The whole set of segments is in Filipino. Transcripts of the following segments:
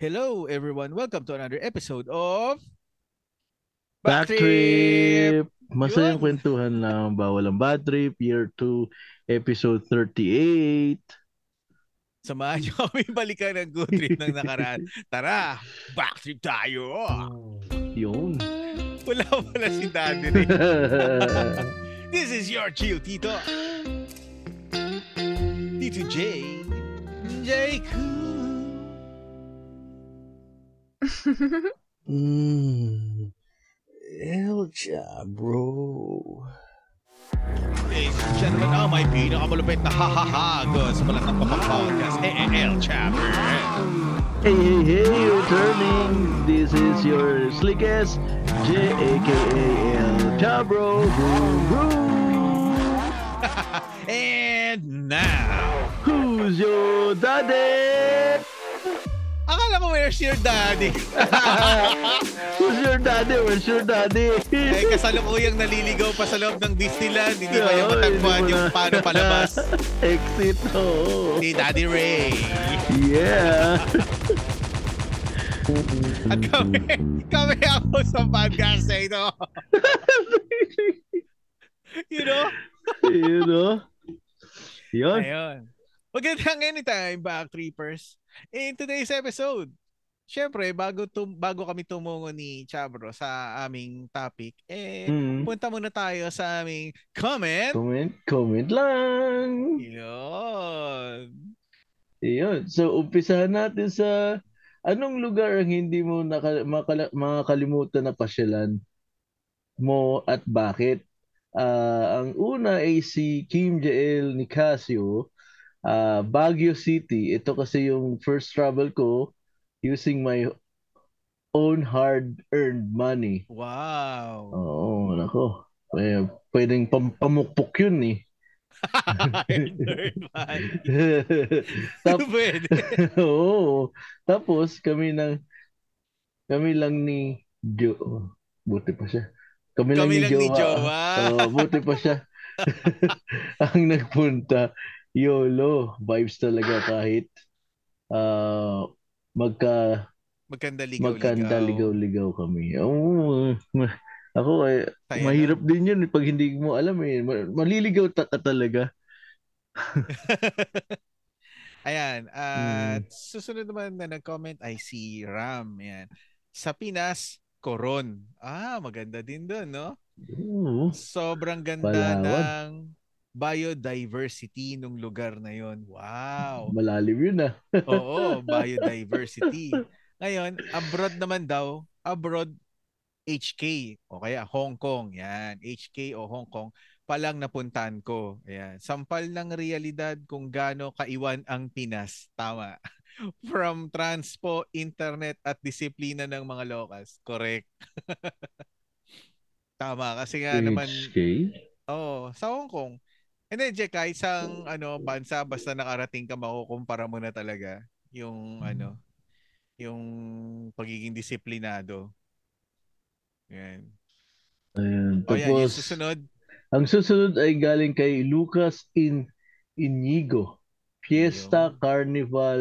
Hello, everyone. Welcome to another episode of Backtrip! Masayang Yun. kwentuhan lang ba? Walang bad trip. Year 2, episode 38. Samahan niyo kami balikan ng good trip ng nakaraan. Tara, backtrip tayo! Yun. Wala wala si Daddy Ray. This is your chill, Tito. Tito J. J. mm. Elja, bro. Ladies and gentlemen, ang may pinakamalupit na ha-ha-ha doon sa Malatang Papang Podcast, AAL Chapter. Hey, hey, hey, returning. This is your slickest J A K A L Jabro. Vroom, vroom. And now, Who's your daddy? Akala ko where's your daddy? Who's your daddy? Where's your daddy? Eh, kasalukuyang naliligaw pa sa loob ng Disneyland. Hindi pa yung matagpuan yung paano palabas Exit, oo. ni Daddy Ray. Yeah. At kami, kami ako sa podcast na ito. You know? you know? Yun. Ayun. Magandang anytime, Backtrippers. In today's episode, syempre, bago, tum- bago kami tumungo ni Chabro sa aming topic, eh, Mm. punta muna tayo sa aming comment. Comment, comment lang. Yun. Yun. So, umpisahan natin sa anong lugar ang hindi mo naka, makala, makakalimutan na pasyalan mo at bakit? Ah, ang una ay si Kim Jael Nicasio, ah, Baguio City. Ito kasi yung first travel ko using my own hard-earned money. Wow. Oo, nako. Pwede, pwedeng pam- pamukpok yun eh. Third man. Tap- Pwede. Oo. Tapos kami ng kami lang ni Jo. Buti pa siya. Kami, lang Kami ni lang ni Jowa. Jowa. Oo, buti pa siya. Ang nagpunta. YOLO. Vibes talaga kahit ah magka Magkanda ligaw-ligaw. magkanda ligaw-ligaw kami. Oo. ma- ako eh, Saya mahirap din yun pag hindi mo alam eh. Ma- Maliligaw ta- ka talaga. Ayan. Hmm. At susunod naman na nag-comment ay si Ram. Ayan. Sa Pinas, Coron. Ah, maganda din doon, no? Oo. Sobrang ganda Palawan. ng biodiversity nung lugar na yon. Wow. Malalim yun ah. Oo, biodiversity. Ngayon, abroad naman daw, abroad HK o kaya Hong Kong, yan, HK o Hong Kong, palang napuntahan ko. Ayan, sampal ng realidad kung gaano kaiwan ang Pinas. Tama. From transpo, internet at disiplina ng mga locals. Correct. Tama kasi nga naman HK? Oo, sa Hong Kong. Then, Jack, kahit isang ano, bansa, basta nakarating ka, makukumpara mo na talaga yung, ano, yung pagiging disiplinado. Yan. Ayan. O yan, yung Tapos, susunod. ang susunod ay galing kay Lucas in Inigo. Fiesta Ayun. Carnival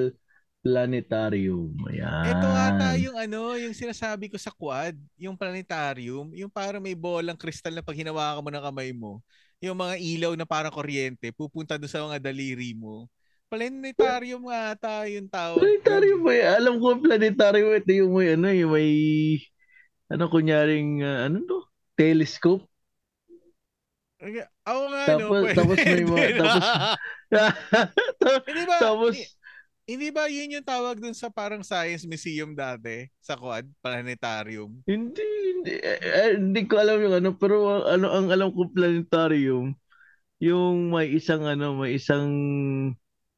Planetarium. Ayan. Ito ata yung ano, yung sinasabi ko sa quad, yung planetarium, yung parang may bolang kristal na pag hinawakan mo ng kamay mo, yung mga ilaw na parang kuryente, pupunta doon sa mga daliri mo. Planetarium nga ata yung tawag. Planetarium ba? yan? Alam ko planetarium ito yung may ano, yung may ano kunyaring ah, ano to? Telescope. Oo nga, no? Tapos- Pwede tapos may mga- tapos- hindi ba, Tapos hindi, ba yun yung tawag dun sa parang science museum dati? Sa quad? Planetarium? hindi hindi, eh, eh, hindi ko alam yung ano pero ano ang alam ko planetarium yung may isang ano, may isang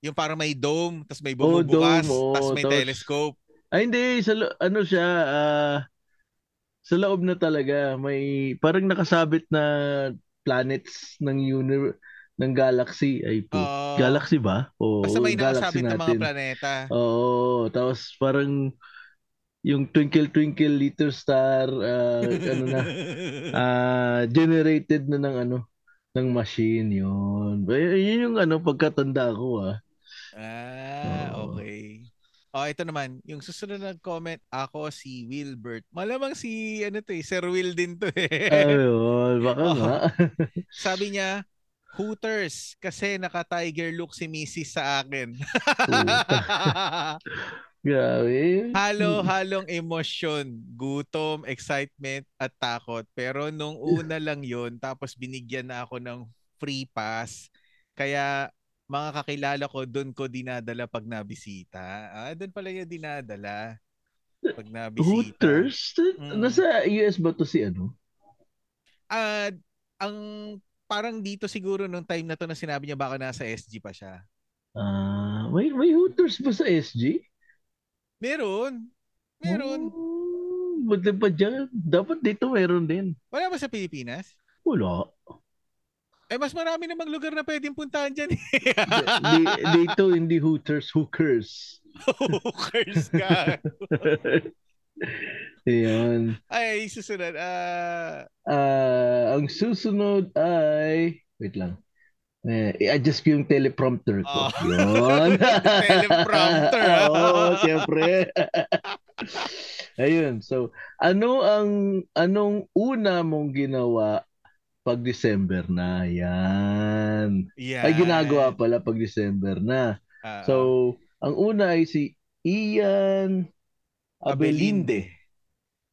Yung parang may dome, tas may Oh, bumubukas, dome, oh, tas may tapos- telescope. Ay, hindi. Sa, ano siya, ah, sa loob na talaga, may parang nakasabit na planets ng universe, ng galaxy. Ay, po. Oo. galaxy ba? O, Basta may nakasabit ng mga planeta. Oo, tapos parang yung Twinkle Twinkle Little Star, ah, ano na, ah, generated na ng ano, ng machine. Ay, Yun yung ano, pagkatanda ko ah. ah, Oo. okay. Oh, ito naman, yung susunod na comment, ako si Wilbert. Malamang si ano to eh, Sir Will din to eh. Ayun, baka Oh. nga. Sabi niya, Hooters kasi naka-tiger look si Mrs. sa akin. Grabe. Halo-halong emosyon, gutom, excitement at takot. Pero nung una lang yon tapos binigyan na ako ng free pass. Kaya mga kakilala ko, doon ko dinadala pag nabisita. Ah, doon pala yung dinadala pag nabisita. Hooters? Mm. Nasa US ba to si ano? Ah, ang parang dito siguro nung time na to na sinabi niya baka nasa SG pa siya. Ah, may may Hooters ba sa SG? Meron. Meron. Oh, buti pa dyan. Dapat dito meron din. Wala ba sa Pilipinas? Wala. Eh, mas marami namang lugar na pwedeng puntahan dyan. Di, dito hindi Hooters, Hookers. Hookers ka. Ayan. Ay, susunod. Ah, Ah, ang susunod ay wait lang. Eh, i-adjust ko yung teleprompter ko. Oh. Yun. Teleprompter. Oo, siyempre. Ayun. So, ano ang anong una mong ginawa pag December na? Yan. yan. Ay ginagawa pala pag December na. Ah, So, ang una ay si Ian Abelinde.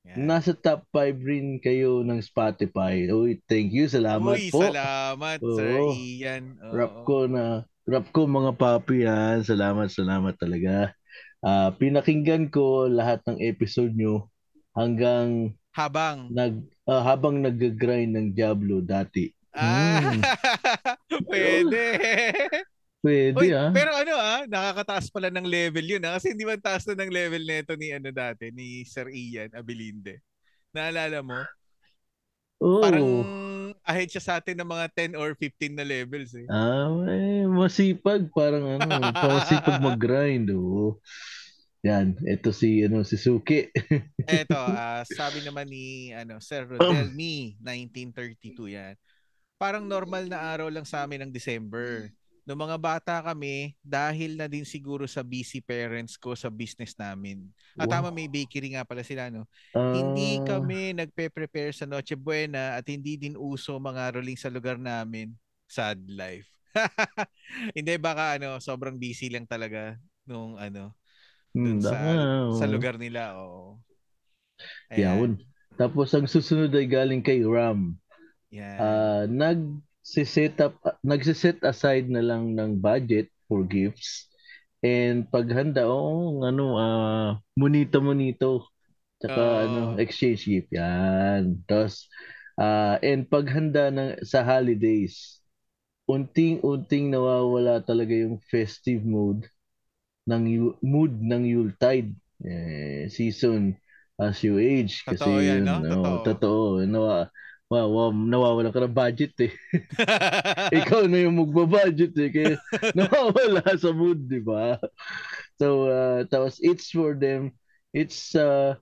yan. Nasa top 5 rin kayo ng Spotify. Uy, thank you. Salamat Uy, po. salamat, Sir Oo. Ian. Oo. Rap ko na, rap ko mga papi yan. Salamat, salamat talaga. Ah, pinakinggan ko lahat ng episode nyo hanggang Habang. nag ah, habang nag-grind ng Diablo dati. Ah, Hmm. pwede. Pwede Uy, ah. pero ano ah, nakakataas pala ng level yun ah. Kasi hindi ba taas na ng level nito ni ano dati, ni Sir Ian Abilinde. Naalala mo? Oo. Parang ahead siya sa atin ng mga 10 or 15 na levels eh. Ah, eh, masipag parang ano, masipag mag-grind oh. Yan, ito si ano si Suki. Eto, ah, sabi naman ni ano, Sir Rodel Me, 1932 yan. Parang normal na araw lang sa amin ng December. Noong mga bata kami, dahil na din siguro sa busy parents ko sa business namin. At tama, Wow. may bakery nga pala sila, no? Ah, Hindi kami nagpe-prepare sa Noche Buena at hindi din uso mga rolling sa lugar namin. Sad life. hindi, baka ano, sobrang busy lang talaga nung ano, dun sa, ah, sa lugar nila. Oo. Yun. Tapos ang susunod ay galing kay Ram. Yan. Ah, nag-set up nagse-set aside na lang ng budget for gifts and paghanda oh ano ah monito monito tsaka Oo. ano exchange gift yan tapos ah and paghanda ng sa holidays unting-unting nawawala talaga yung festive mood ng mood ng Yuletide eh, season as you age kasi Totoo yan, yun, no? oh, Totoo. totoo nawa wow, wow, nawawalan ka ng budget eh ikaw na yung magba-budget eh kaya nawawala sa mood di ba so uh, tapos it's for them it's uh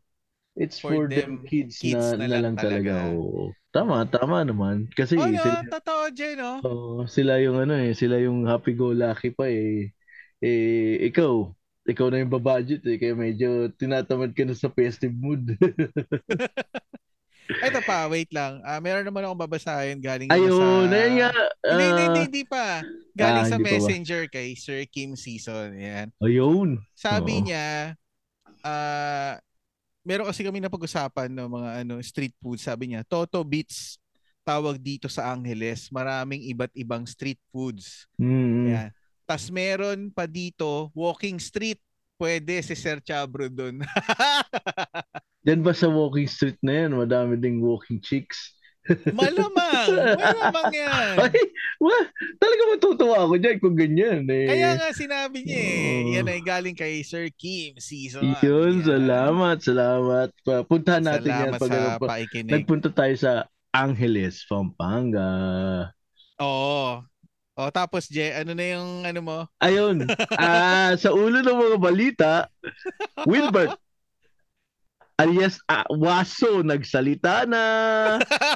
it's For for, them, them, kids, kids na, na na lang lang talaga, talaga. oo. tama tama naman kasi oh, no, sila, totoo, Jen, no? Oo, sila yung ano eh, sila yung happy go lucky pa eh. Eh ikaw, ikaw na yung babudget eh kaya medyo tinatamad ka na sa festive mood. Ito pa, wait lang. Ah, meron naman akong babasahin galing Ayun, sa... ayun nga. Hindi, hindi, ah, hindi, hindi pa. Galing Ah, sa pa ba? messenger kay Sir Kim Season. Yan. ayun. Sabi Oo. niya, ah, meron kasi kami napag-usapan ng mga ano street food. Sabi niya, Toto Beats tawag dito sa Angeles. Maraming iba't ibang street foods. Mm. Yan. Tas meron pa dito, walking street. Pwede si Sir Chabro doon. Diyan ba sa walking street na yan, madami ding walking chicks? Malamang. Malamang yan. Ay, wah, talaga matutuwa ako dyan kung ganyan eh. Kaya nga sinabi niya eh. Oo. Yan ay galing kay Sir Kim Season. Yun, Yan. salamat, salamat. Pa- Puntahan natin yan Salamat pag ano sa pa. paikinig. Nagpunta tayo sa Angeles, Pampanga. Oo. O tapos Je, ano na yung ano mo? Ayun, ah sa ulo ng mga balita, Wilbert alias ah, Waso nagsalita na.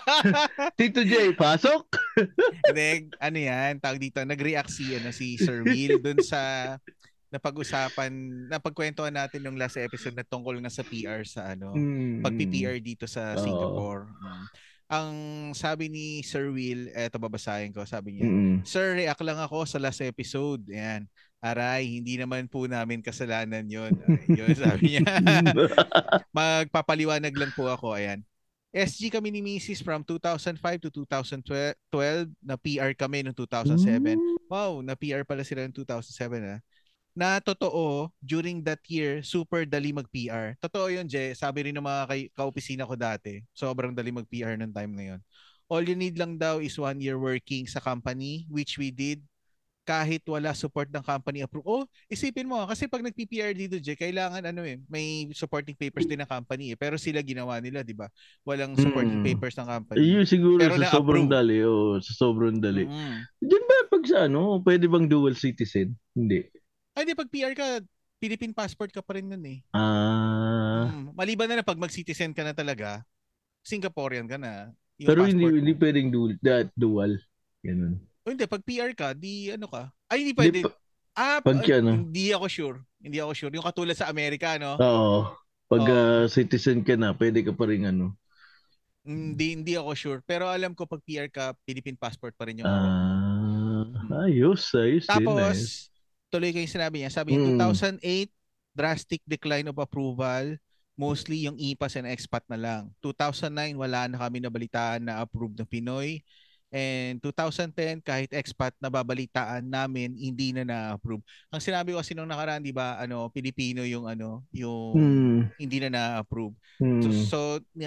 Tito J, pasok. Hindi, ano yan, tawag dito, nag-react si, ano, si Sir Will dun sa napag-usapan, napagkwentuhan natin nung last episode na tungkol nga sa PR sa ano, Mm, pag-PR dito sa. Singapore. Mm. Ang sabi ni Sir Will, eto babasahin ko, sabi niya, mm. Sir, react lang ako sa last episode. Ayan. Aray, hindi naman po namin kasalanan yon. yun, sabi niya. Magpapaliwanag lang po ako. Ayan. SG kami ni Mrs. from 2005 to 2012 na PR kami noong 2007. Wow, na PR pala sila noong 2007 ah. Na totoo, during that year, super dali mag-PR. Totoo yun, Je. Sabi rin ng mga kay- ka-opisina ko dati, sobrang dali mag-PR noong time na yun. All you need lang daw is one year working sa company, which we did kahit wala support ng company approve. Oh, isipin mo, kasi pag nag-PPR dito, Je, kailangan ano eh, may supporting papers din ng company eh. Pero sila ginawa nila, di ba? Walang supporting Mm. papers ng company. Yun siguro Pero sa sobrang dali. Oh, sa sobrang dali. Mm. Diyan ba pag sa ano, pwede bang dual citizen? Hindi. Ay, di, pag PR ka, Philippine passport ka pa rin nun eh. Ah, Mm. Maliban na na pag mag-citizen ka na talaga, Singaporean ka na. Yung pero hindi mo. hindi pwedeng dual, that dual. Ganun. O hindi, pag PR ka, di ano ka? Ay, hindi pwede. Di pa- ah, pag ah, ano? hindi ako sure. Hindi ako sure. Yung katulad sa Amerika, no? Oo. Pag Oo. ah, citizen ka na, pwede ka pa rin ano. Hindi, hindi ako sure. Pero alam ko pag PR ka, Philippine passport pa rin yung. Ah, ayos, ayos din. ayos. Tuloy ko yung sinabi niya. Sabi niya, Mm. 2008, drastic decline of approval. Mostly yung IPAS and expat na lang. 2009, wala na kami nabalitaan na approved na Pinoy. And 2010, kahit expat na babalitaan namin, hindi na na-approve. Ang sinabi ko kasi nung nakaraan, di ba, ano, Pilipino yung ano, yung Hmm, hindi na na-approve. hmm. So, so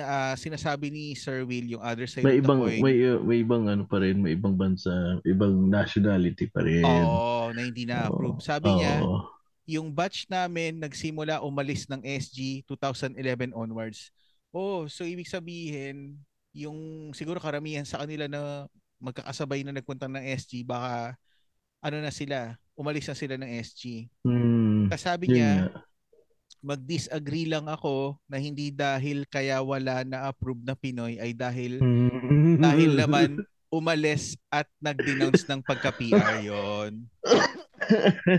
ah, sinasabi ni Sir Will yung other side may ibang coin. may uh, may ibang ano pa rin, may ibang bansa, ibang nationality pa rin. Oo, na hindi na-approve. Sabi niya, Oo. yung batch namin nagsimula umalis ng SG 2011 onwards. Oh, so ibig sabihin, yung siguro karamihan sa kanila na magkakasabay na nagpunta ng SG, baka ano na sila, umalis na sila ng SG. Hmm, Kasi sabi yun niya, nga. mag-disagree lang ako na hindi dahil kaya wala na approve na Pinoy ay dahil Hmm. dahil naman umalis at nag-denounce ng pagka-PR yon.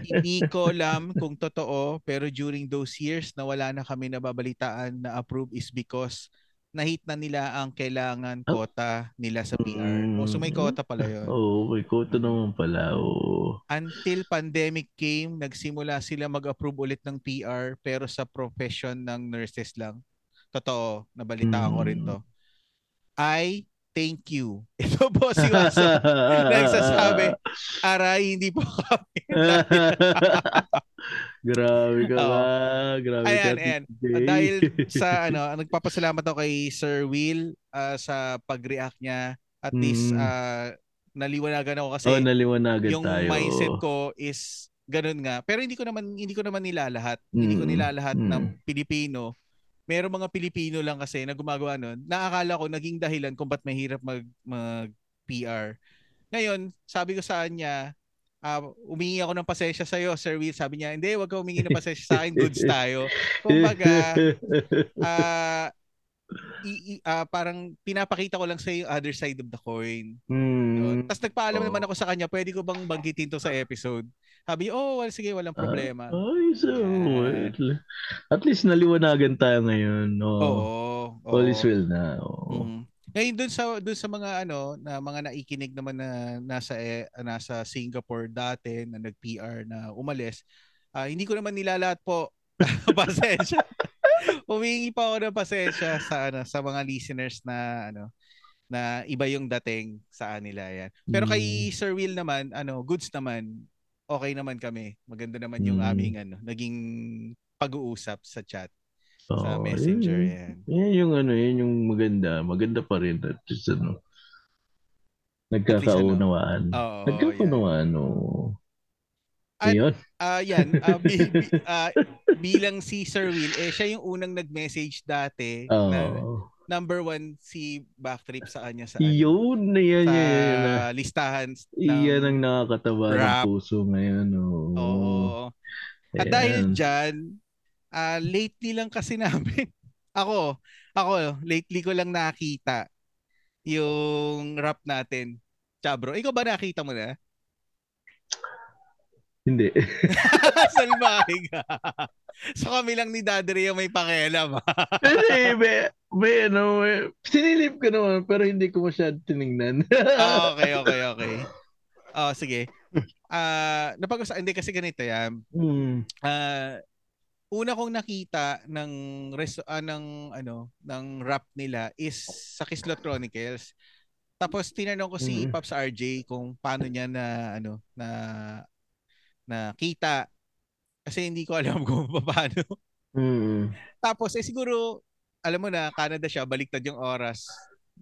Hindi ko alam kung totoo pero during those years na wala na kami nababalitaan na approve is because nahit na nila ang kailangan quota nila sa PR. Oh, so may quota pala yon. Oo, may quota naman pala. Oo. Until pandemic came, nagsimula sila mag-approve ulit ng PR pero sa profession ng nurses lang. Totoo, nabalitaan ko rin to. I thank you. Ito po si Wasa nagsasabi, aray, hindi po kami. Grabe ka ba? Grabe Ayan, ka, ayan. Dahil sa ano, nagpapasalamat ako kay Sir Will ah, sa pag-react niya. At least Mm. ah, naliwanagan ako kasi oh, naliwanagan yung tayo. mindset ko is ganun nga. Pero hindi ko naman hindi ko naman nilalahat. Hindi ko Mm. nilalahat Mm. ng Pilipino. Merong mga Pilipino lang kasi na gumagawa nun. Naakala ko naging dahilan kung ba't mahirap mag mag PR. Ngayon, sabi ko sa kanya, ah, umingi ako ng pasensya sa iyo, Sir Will. Sabi niya, hindi, wag ka humingi ng pasensya sa akin, goods tayo. Kumbaga, ah i, i- ah, parang pinapakita ko lang sa yung other side of the coin. Hmm. Tapos nagpaalam Oo. naman ako sa kanya, pwede ko bang banggitin to sa episode? Sabi, oh, well, sige, walang problema. Ay, so, Yan. well, at least naliwanagan tayo ngayon. No? Oo. oo. All is well na. Oo. Mm. Ngayon dun sa dun sa mga ano na mga naikinig naman na nasa eh, nasa Singapore dati na nag-PR na umalis, ah, hindi ko naman nilalahat po. pasensya. Humingi pa ako ng pasensya sa ano sa mga listeners na ano na iba yung dating sa kanila yan. Pero kay Sir Will naman, ano, goods naman. Okay naman kami. Maganda naman yung Mm. aming ano, naging pag-uusap sa chat, sa Oo, Messenger yun. yan. Yan yung ano, yan yung maganda. Maganda pa rin. At least ano, nagkakaunawaan. Oo, Nagkakaunawaan, oo. At- Ayun. Ah, yan. Ah, bi- bi- ah, bilang si Sir Will, eh siya yung unang nag-message dati na Oo. number one si Backtrip sa kanya sa ano, Yun na yan, sa yan, yan, yan. listahan ng Iyan ang nakakataba ng rap. puso ngayon. Oo. Oo. At Ayan. dahil dyan, ah, lately lang kasi namin, ako, ako, lately ko lang nakita yung rap natin. Chabro, ikaw ba nakita mo na? Hindi. Salbahe ka. so kami lang ni Daddy ang may pakialam. Kasi may, may ano, may, sinilip ko naman pero hindi ko masyad tiningnan. ah, okay, okay, okay. Oh, sige. Ah, uh, napag hindi kasi ganito 'yan. Mm. Ah, uh, una kong nakita ng res uh, ng ano, ng rap nila is sa Kislot Chronicles. Tapos tinanong ko si mm. Pops RJ kung paano niya na ano na na kita kasi hindi ko alam kung paano. Mm. Tapos eh siguro alam mo na Canada siya baliktad yung oras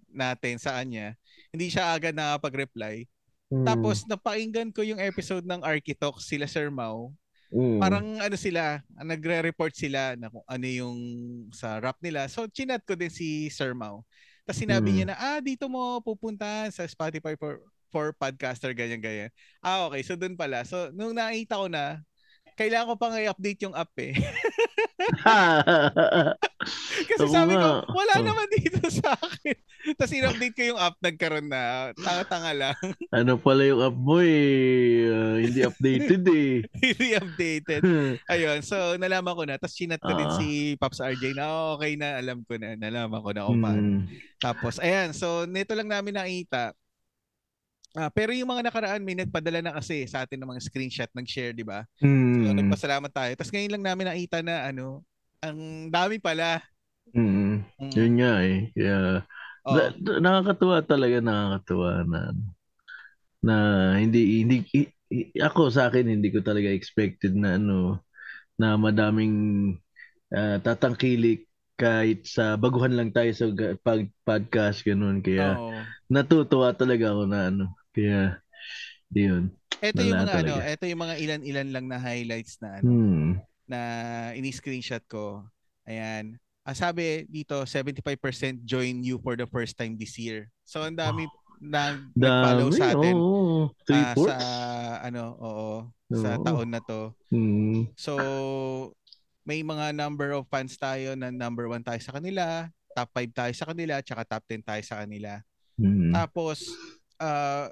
natin sa kanya. Hindi siya agad nakapag-reply. Mm. Tapos napakinggan ko yung episode ng Architalk sila Sir Mau. Mm. Parang ano sila, nagre-report sila na kung ano yung sa rap nila. So chinat ko din si Sir Mau. Tapos sinabi mm. niya na, ah, dito mo pupuntahan sa Spotify for for podcaster, ganyan-ganyan. Ah, okay. So, dun pala. So, nung nakita ko na, kailangan ko pang i-update yung app eh. Kasi sabi ko, wala oh. naman dito sa akin. Tapos in-update ko yung app, nagkaroon na. Tanga-tanga lang. ano pala yung app mo eh. Uh, hindi updated eh. hindi updated. Ayun, so nalaman ko na. Tapos chinat ko uh din si Pops RJ na oh, okay na, alam ko na. Nalaman ko na kung paano. Hmm. Tapos, ayan, so nito lang namin nakita Ah, pero yung mga nakaraan, may nagpadala na kasi sa atin ng mga screenshot, nag-share, di ba? Mm. So, nagpasalamat tayo. Tapos ngayon lang namin nakita na ano, ang dami pala. Mm. mm. Yun nga eh. Kaya, oh. na, nakakatuwa talaga, nakakatuwa na na hindi hindi ako sa akin hindi ko talaga expected na ano na madaming uh, tatangkilik kahit sa baguhan lang tayo sa pag podcast ganun kaya oh. natutuwa talaga ako na ano kaya, yun. Ito yung mga ano, talaga. ano, ito yung mga ilan-ilan lang na highlights na ano, hmm. na ini-screenshot ko. Ayan. Ang sabi dito, 75% join you for the first time this year. So, ang dami oh. na nag-follow sa atin. Oh, three uh, sa ano, oo, oh. sa taon na to. Hmm. So, may mga number of fans tayo na number one tayo sa kanila, top 5 tayo sa kanila, tsaka top 10 tayo sa kanila. Hmm. Tapos, uh,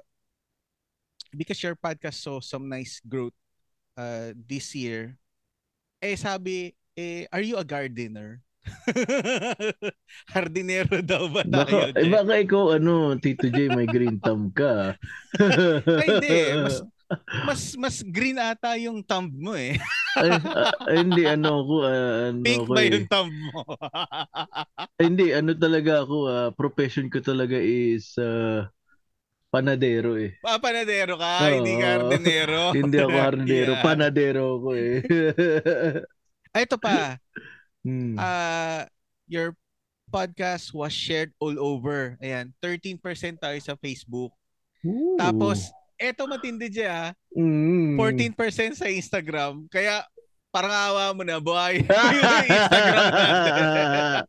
because your podcast saw some nice growth uh, this year, eh sabi, eh, are you a gardener? Hardinero daw ba tayo? Baka, eh, baka ikaw, ano, Tito J, may green thumb ka. Ay, hindi. Mas, mas, mas green ata yung thumb mo eh. ay, uh, hindi, ano ako. Uh, ano Pink ako, ba eh. yung thumb mo? ay, hindi, ano talaga ako. Uh, profession ko talaga is uh, Panadero eh. Ah, panadero ka, Oo. hindi hardinero. hindi ako hardinero, yeah. panadero ako eh. Ay, ito pa. Hmm. Uh, your podcast was shared all over. Ayan, 13% tayo sa Facebook. Ooh. Tapos, eto matindi dyan ah. Mm. 14% sa Instagram. Kaya, parang awa mo na, yung Instagram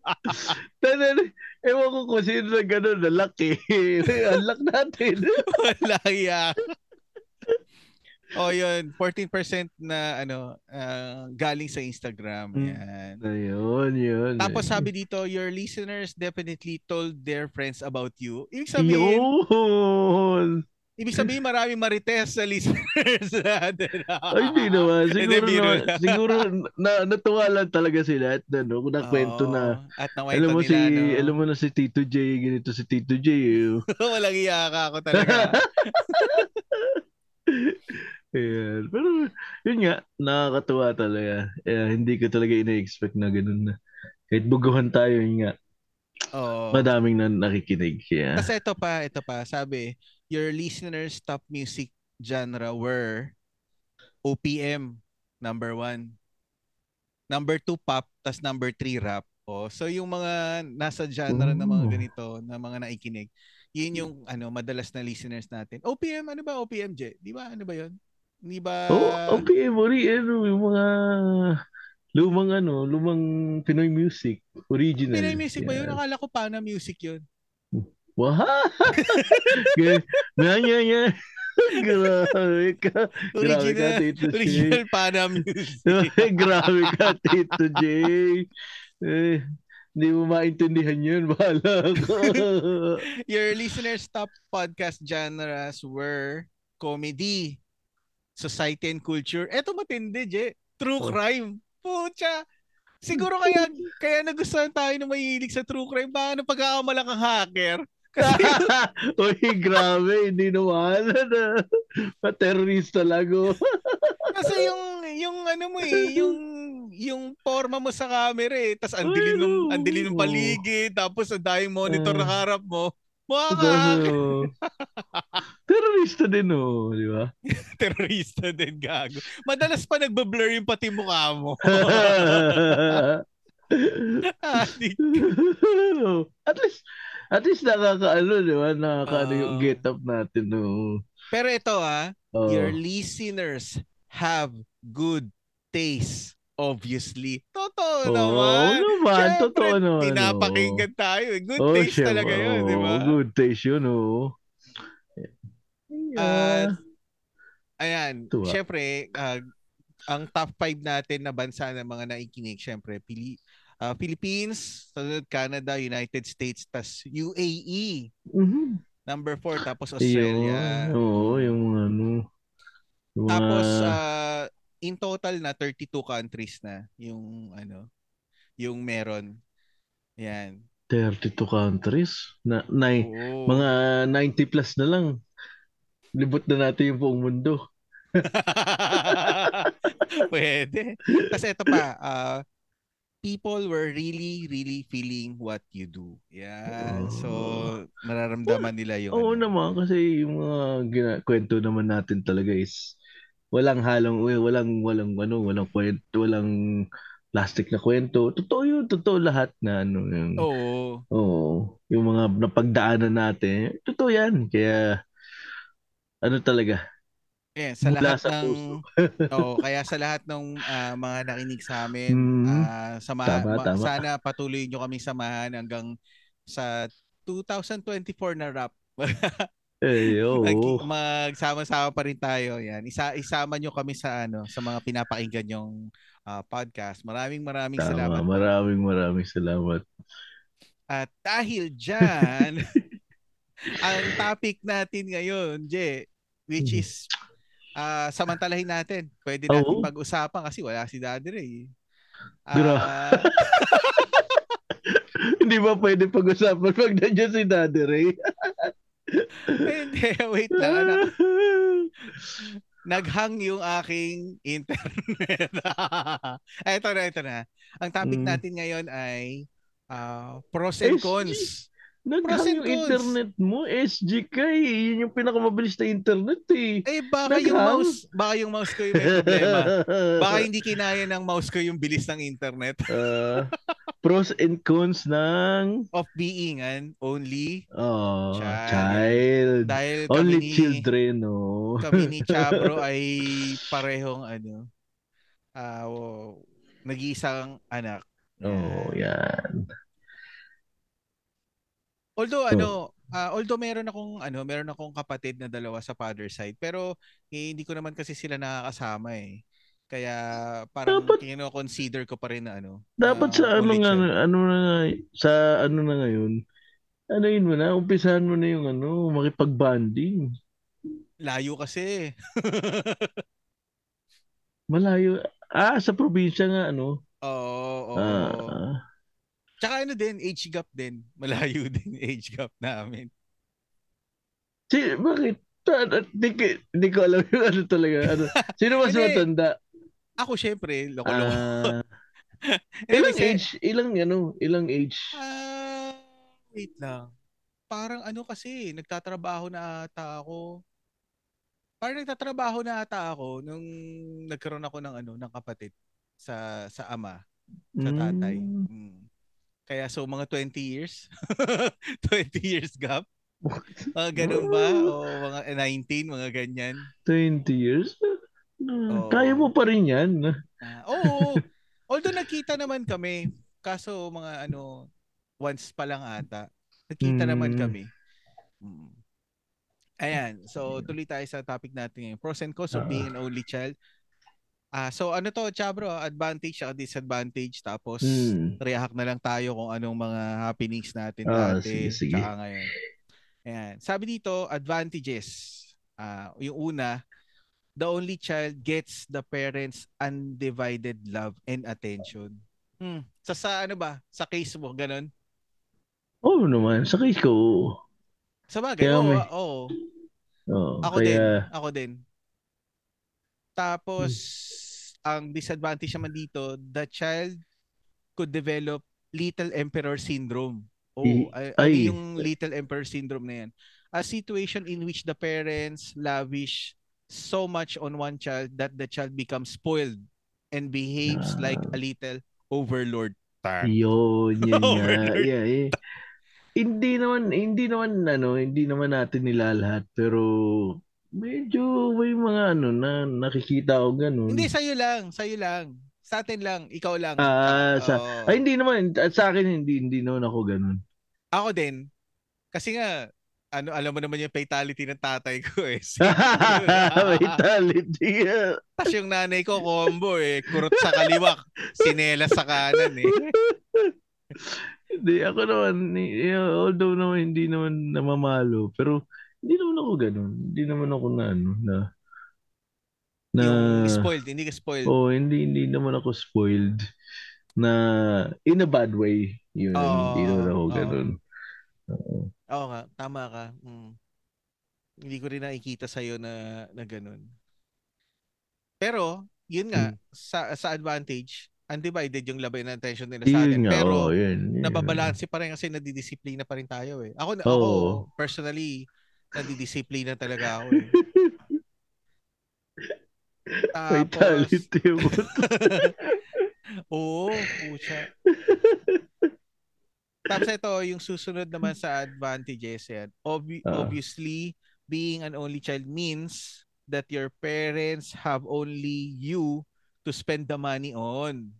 natin. Ewan ko kung sino na gano'n, nalak eh. Unlock natin. Wala yan. Oh, yun. 14% na ano, uh, galing sa Instagram. Hmm. Yan. Ayun, yun. Tapos sabi dito, your listeners definitely told their friends about you. Ibig sabihin, yun. Ibig sabihin marami marites sa listeners natin. Ay, hindi naman. Siguro, naman, siguro na, natuwa lang talaga sila at ano, kung nakwento na. At alam mo nila, si, no? alam mo na si Tito J, ganito si Tito J. Eh. Walang iya ka ako talaga. Ayan. Pero yun nga, nakakatuwa talaga. Eh, hindi ko talaga ina-expect na ganun na. Kahit buguhan tayo, yun nga. Oh. Madaming na nakikinig. Yeah. Kasi ito pa, ito pa, sabi, your listeners' top music genre were OPM, number one. Number two, pop. tas number three, rap. Oh, so yung mga nasa genre Ooh. na mga ganito, na mga naikinig, yun yung ano madalas na listeners natin. OPM, ano ba OPM, J? Di ba? Ano ba yun? Di ba? Oh, OPM, ori, ano, yung mga lumang ano, lumang Pinoy music, original. Pinoy music yeah. ba yun? Akala ko pa na music yun. Wah! Ganyan, yan. Grabe ka. Grabe ka, Tito J. Original Pana music. Grabe ka, Tito J. Eh, hindi mo maintindihan yun. Bahala ka. Your listeners' top podcast genres were comedy, society and culture. Eto matindi, Je. True Oh. crime. Pucha. Siguro kaya kaya nagustuhan tayo na mahilig sa true crime. Baka na pagkakamala kang hacker. Uy, grabe, hindi naman. Pa-terrorista lang oh. Kasi yung yung ano mo eh, yung yung forma mo sa camera eh, tas ang dilim ng ang dilim ng paligid, tapos ang daming monitor na Ah. harap mo. So, terrorista din oh, di ba? terorista din gago. Madalas pa nagbe-blur yung pati mukha mo. Adik. at least at least nakakaano, di ba? Nakakaano yung Ah. get up natin no. Pero ito ah, Oh. your listeners have good taste. Obviously. Totoo Oo naman. naman, Siyempre, totoo naman. Pinapakinggan tayo. eh. Good Oh, taste syempre, talaga yun, di ba? oo, Good taste yun, oh. Ah, Yeah. Ayan, Tuwa. syempre, ah, ang top 5 natin na bansa ng mga naikinig, syempre, Pili ah, Philippines, sunod Canada, United States, tas UAE, Mhm. number 4, tapos Australia. Yun, Oo, yung ano. Yung mga Tapos, ah, in total na 32 countries na yung, ano, yung meron. Yan. 32 countries. Na, nine, Oo. mga 90 plus na lang. Libot na natin yung buong mundo. Pwede. Kasi ito pa, ah, people were really, really feeling what you do. Yan. So, nararamdaman nila yung Oo ano. naman kasi yung mga gina- kwento naman natin talaga is walang halong eh, walang walang ano, walang kwento, walang plastic na kwento. Totoo yun, totoo lahat na ano yung Oo. Oo, yung mga napagdaanan natin. Totoo yan. Kaya ano talaga, Ayan, sa Mula lahat sa ng. Oo, kaya sa lahat ng ah, mga nakinig sa amin, Mm. ah, sama, Tama, ma- tama. sana patuloy nyo kami samahan hanggang sa 2024 na rap. eh, magsama-sama pa rin tayo. Yan. Isa isama nyo kami sa ano, sa mga pinapakinggan yung ah, podcast. Maraming maraming Tama, salamat. maraming maraming salamat. At dahil dyan, ang topic natin ngayon, Je, which Hmm. is ah samantalahin natin. Pwede natin pag-usapan kasi wala si Daddy Ray. Ah, Hindi ba pwede pag-usapan pag nandiyan si Daddy Ray? hindi, wait lang. anak. Naghang yung aking internet. ito na, ito na. Ang topic Mm. natin ngayon ay ah, pros and cons. Naghang yung internet mo, SG ka eh. Yun yung pinakamabilis na internet eh. Eh, baka yung Naghang? mouse, baka yung mouse ko yung may problema. Baka hindi kinaya ng mouse ko yung bilis ng internet. Ah, pros and cons ng Of being an only oh, Child. child. dahil Only kami ni, children, oh. kami ni Chabro ay parehong ano wow, nag-iisang anak. Oh, yan. Although Oh. ano, ah, although meron akong ano, meron akong kapatid na dalawa sa father side, pero eh, hindi ko naman kasi sila nakakasama eh. Kaya parang Dapat- kino-consider ko pa rin na ano. Dapat na sa ano nga, ano na nga, sa ano na ngayon, ano yun mo na, umpisahan mo na yung ano, makipag-bonding. Layo kasi. Malayo. Ah, sa probinsya nga, ano. Oo, oo. Ah, Tsaka ano din, age gap din. Malayo din age gap namin. si, bakit? Ta- ta- Di, ko- di ko alam yung ano talaga. Ano. Sino mas Hindi. matanda? Ako syempre, loko-loko. Eh, ilang kasi- age? Ilang, ano, ilang age? Ah, wait lang. Parang ano kasi, nagtatrabaho na ata ako. Parang nagtatrabaho na ata ako nung nagkaroon ako ng ano, ng kapatid sa sa ama, sa tatay. Mm. Mm. Kaya so mga 20 years. 20 years gap. Mga ganun ba? O mga 19, mga ganyan. 20 years? Oo. Kaya mo pa rin yan. Ah, oo. Although nagkita naman kami, kaso mga ano, once pa lang ata. Nagkita naman Hmm. kami. Mm. Ayan, so tuloy tayo sa topic natin ngayon. Pros and cons of Ah. being an only child. Ah, so ano to, Chabro, advantage at disadvantage tapos Hmm. react na lang tayo kung anong mga happenings natin Ah, dati sige, sige. tsaka ngayon. Ayan. Sabi dito, advantages. Ah, yung una, the only child gets the parents' undivided love and attention. Hmm. Sa, sa ano ba? Sa case mo, ganun? Oo naman. Sa case ko. Sa bagay, oo. may- oo. Oo, Ako din. kaya, Ako din. Tapos, ang disadvantage naman dito, the child could develop Little Emperor Syndrome. Oh, ay, ano ay. yung Little Emperor Syndrome na yan? A situation in which the parents lavish so much on one child that the child becomes spoiled and behaves like a little overlord. Tar. Yun, yun. Overlord. Yeah, eh. Hindi naman, hindi naman, ano, hindi naman natin nilalahat, pero medyo may mga ano na nakikita ko ganun. Hindi, sa'yo lang. Sa'yo lang. Sa atin lang. Ikaw lang. Ah, sa, Oo. ay, hindi naman, at sa akin, hindi, hindi naman ako ganun. Ako din. Kasi nga, ano, alam mo naman yung fatality ng tatay ko eh. Ah. Tapos yung nanay ko, combo eh. Kurot sa kaliwa, sinela sa kanan eh. Hindi, ako naman, although naman hindi naman namamalo, pero hindi naman ako ganun. Hindi naman ako na, ano, na, na, Yung spoiled, hindi ka spoiled. oh, hindi, hindi naman ako spoiled na in a bad way. Yun, Oo, hindi naman ako oo. ganun. Oo. Oo nga, tama ka. Mm. Hindi ko rin nakikita sa'yo na, na ganun. Pero, yun nga, Hmm. sa sa advantage, undivided yung labay ng attention nila sa atin. Nga, Pero, oo, yun, yun. nababalanse pa rin kasi nadidisiplina pa rin tayo eh. Ako, ako Oo. personally, nadidisiplina talaga ako eh. Tapos, Vitality mo. Oo, pucha. Tapos ito, yung susunod naman sa advantages yan. Obvi- Ah. obviously, being an only child means that your parents have only you to spend the money on.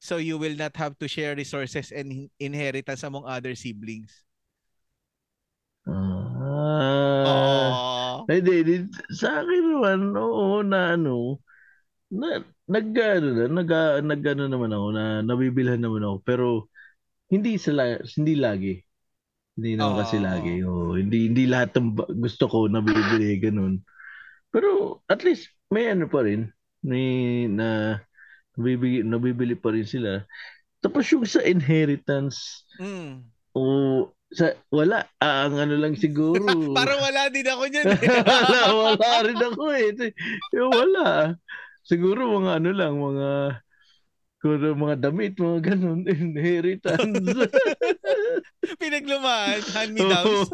So you will not have to share resources and in- inheritance among other siblings. Ah. Oh. Hindi, hindi. Sa akin naman, oo, na ano, na, nag, ano na, nag, nag, ano naman ako, na nabibilhan naman ako, pero hindi sa la- hindi lagi. Hindi naman Oo, kasi lagi. Oo, hindi hindi lahat ng gusto ko nabibili ganun. Pero at least may ano pa rin, may na nabibili, nabibili pa rin sila. Tapos yung sa inheritance, Mm. o sa wala, ah, ang ano lang siguro. Parang wala din ako dyan. eh. wala, wala rin ako eh. Yung wala. Siguro mga ano lang, mga ano, mga damit, mga ganun, inheritance. Pinaglumaan, hand-me-downs.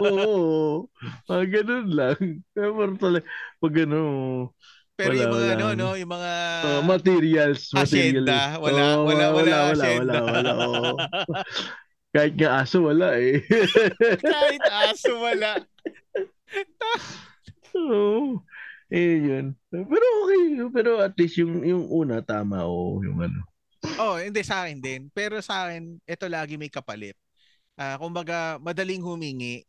Oo. Mga ganun lang. Pero talaga, pag ano, Pero Wala, yung mga wala. ano, no, yung mga oh, materials. Asyenda, materials. wala, Oo, wala, wala, wala, asyenda. wala, wala, oo. Kahit nga aso, wala eh. Kahit aso wala. Oo. Eh, yun. Pero okay. Pero at least yung, yung una, tama. O yung ano. Oh, hindi sa akin din. Pero sa akin, ito lagi may kapalit. Ah, kumbaga, madaling humingi.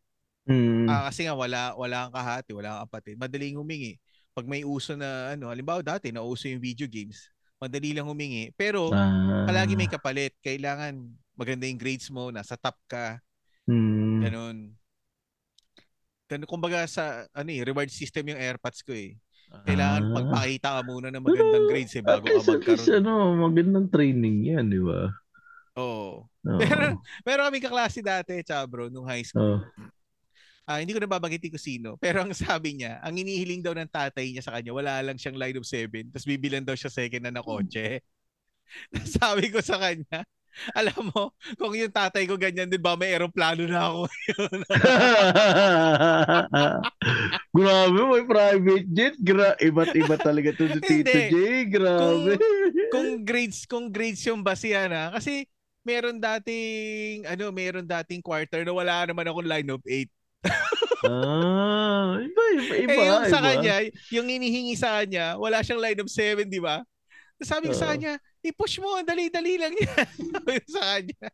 Hmm. Ah, kasi nga wala wala kang kahati, wala kang kapatid. Madaling humingi. Pag may uso na ano, halimbawa dati nauso yung video games, madali lang humingi. Pero Ah. palagi may kapalit. Kailangan maganda yung grades mo, nasa top ka, Hmm. ganun. Ganun, kumbaga sa ano eh, reward system yung AirPods ko eh. Kailangan Ah. pagpakita ka muna ng magandang Pero, grades eh bago at ka least, at least, magkaroon. ano, magandang training yan, di ba? Oo. Oo. Pero, pero kami kaklase dati, bro, nung high school. Oo. Ah, hindi ko na babanggitin kung sino. Pero ang sabi niya, ang inihiling daw ng tatay niya sa kanya, wala lang siyang line of seven. Tapos bibilan daw siya second na na kotse. sabi ko sa kanya, alam mo, kung yung tatay ko ganyan din ba, may aeroplano na ako. Grabe, may private jet. Gra iba't iba talaga to si Tito. J. Grabe. kung grades, kung grades yung basihan ha. Kasi meron dating, ano, meron dating quarter na wala naman akong line of eight. ah, iba, iba, iba. eh yung sa iba. kanya, yung inihingi sa kanya, wala siyang line of seven, di ba? Sabi ko sa Oo. kanya, i-push mo, dali-dali lang ko sa kanya.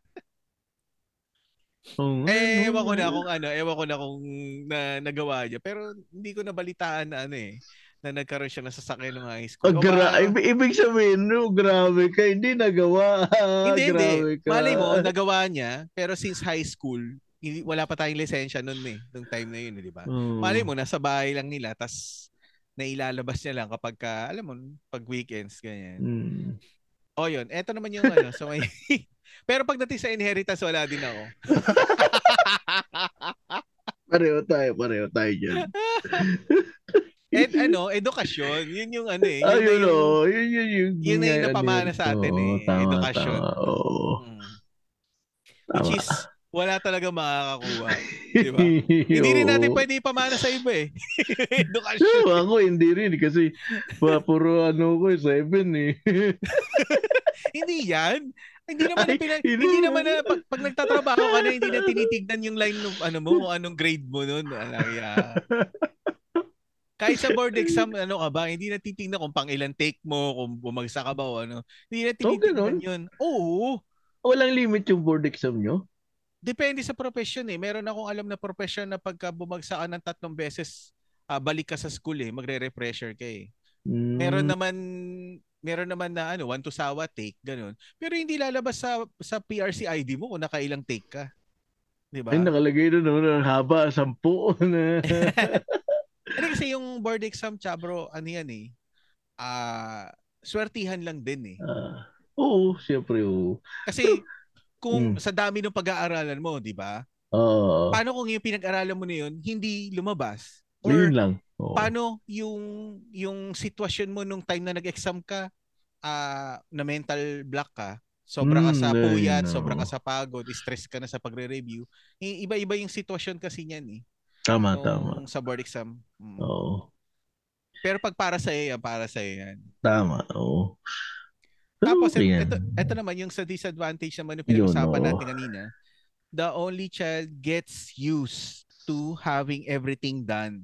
Oo, Eh, ewan ko na kung ano, ewan ko na kung na, nagawa niya. Pero hindi ko nabalitaan na ano eh, na nagkaroon siya ng sasakyan ng high school. Oh, gra- ibig, ibig sabihin, no, grabe ka, hindi nagawa. hindi, hindi. grabe ka. Malay mo, nagawa niya, pero since high school, hindi, wala pa tayong lisensya noon eh, nung time na yun, eh, di ba? Oo. Malay mo, nasa bahay lang nila, tas na ilalabas niya lang kapag ka, alam mo, pag weekends, ganyan. Mm. O yun, eto naman yung ano, so may... Pero pagdating sa inheritance, wala din ako. pareho tayo, pareho tayo dyan. And ano, edukasyon. Yun yung ano eh. Yun, Ayun, na yung, oh, yun, yun, yun, yun na yung nga, napamana ano, sa atin oo, eh. Tama, Edukasyon. tama, oo. Mm. Tama. Which is, wala talaga makakakuha. Di ba? Hindi rin natin pwede ipamana sa iba eh. edukasyon. So, ako hindi rin kasi pa, puro ano ko, seven eh. hindi yan. Hindi naman na Ay, pinag- hindi hindi naman. na pag, pag nagtatrabaho ka na hindi na tinitignan yung line ng ano mo kung anong grade mo noon. Alaya. Kahit sa board exam, ano ka ba, hindi na titignan kung pang ilang take mo, kung bumagsak ka ba o ano. Hindi na tinitignan ganun? yun. Oo. Walang limit yung board exam nyo? Depende sa profession eh. Meron akong alam na profession na pagka bumagsak ka ng tatlong beses, ah, balik ka sa school eh, magre-refresher ka eh. Mm. Meron naman meron naman na ano, one to sawa take, ganun. Pero hindi lalabas sa sa PRC ID mo kung nakailang take ka. 'Di ba? Ay, nakalagay doon naman ang haba, sampu na. Ano kasi yung board exam, Chabro, ano yan eh. Ah, swertihan lang din eh. Ah, oo, siyempre, oo. Kasi kung Mm. sa dami ng pag-aaralan mo, 'di ba? Oo. Paano kung yung pinag-aralan mo na yun hindi lumabas? Or yun lang. Oo. paano yung yung sitwasyon mo nung time na nag-exam ka ah na mental block ka sobra ka Mm, sa puyat no. sobra ka sa pagod stress ka na sa pagre-review iba-iba yung sitwasyon kasi niyan eh Tama, nung tama. sa board exam Mm. Oo. pero pag para sa yan para sa yan Tama, oo. Tapos yan. ito, ito naman yung sa disadvantage naman yung Yun, pinag-usapan oo. natin kanina the only child gets used to having everything done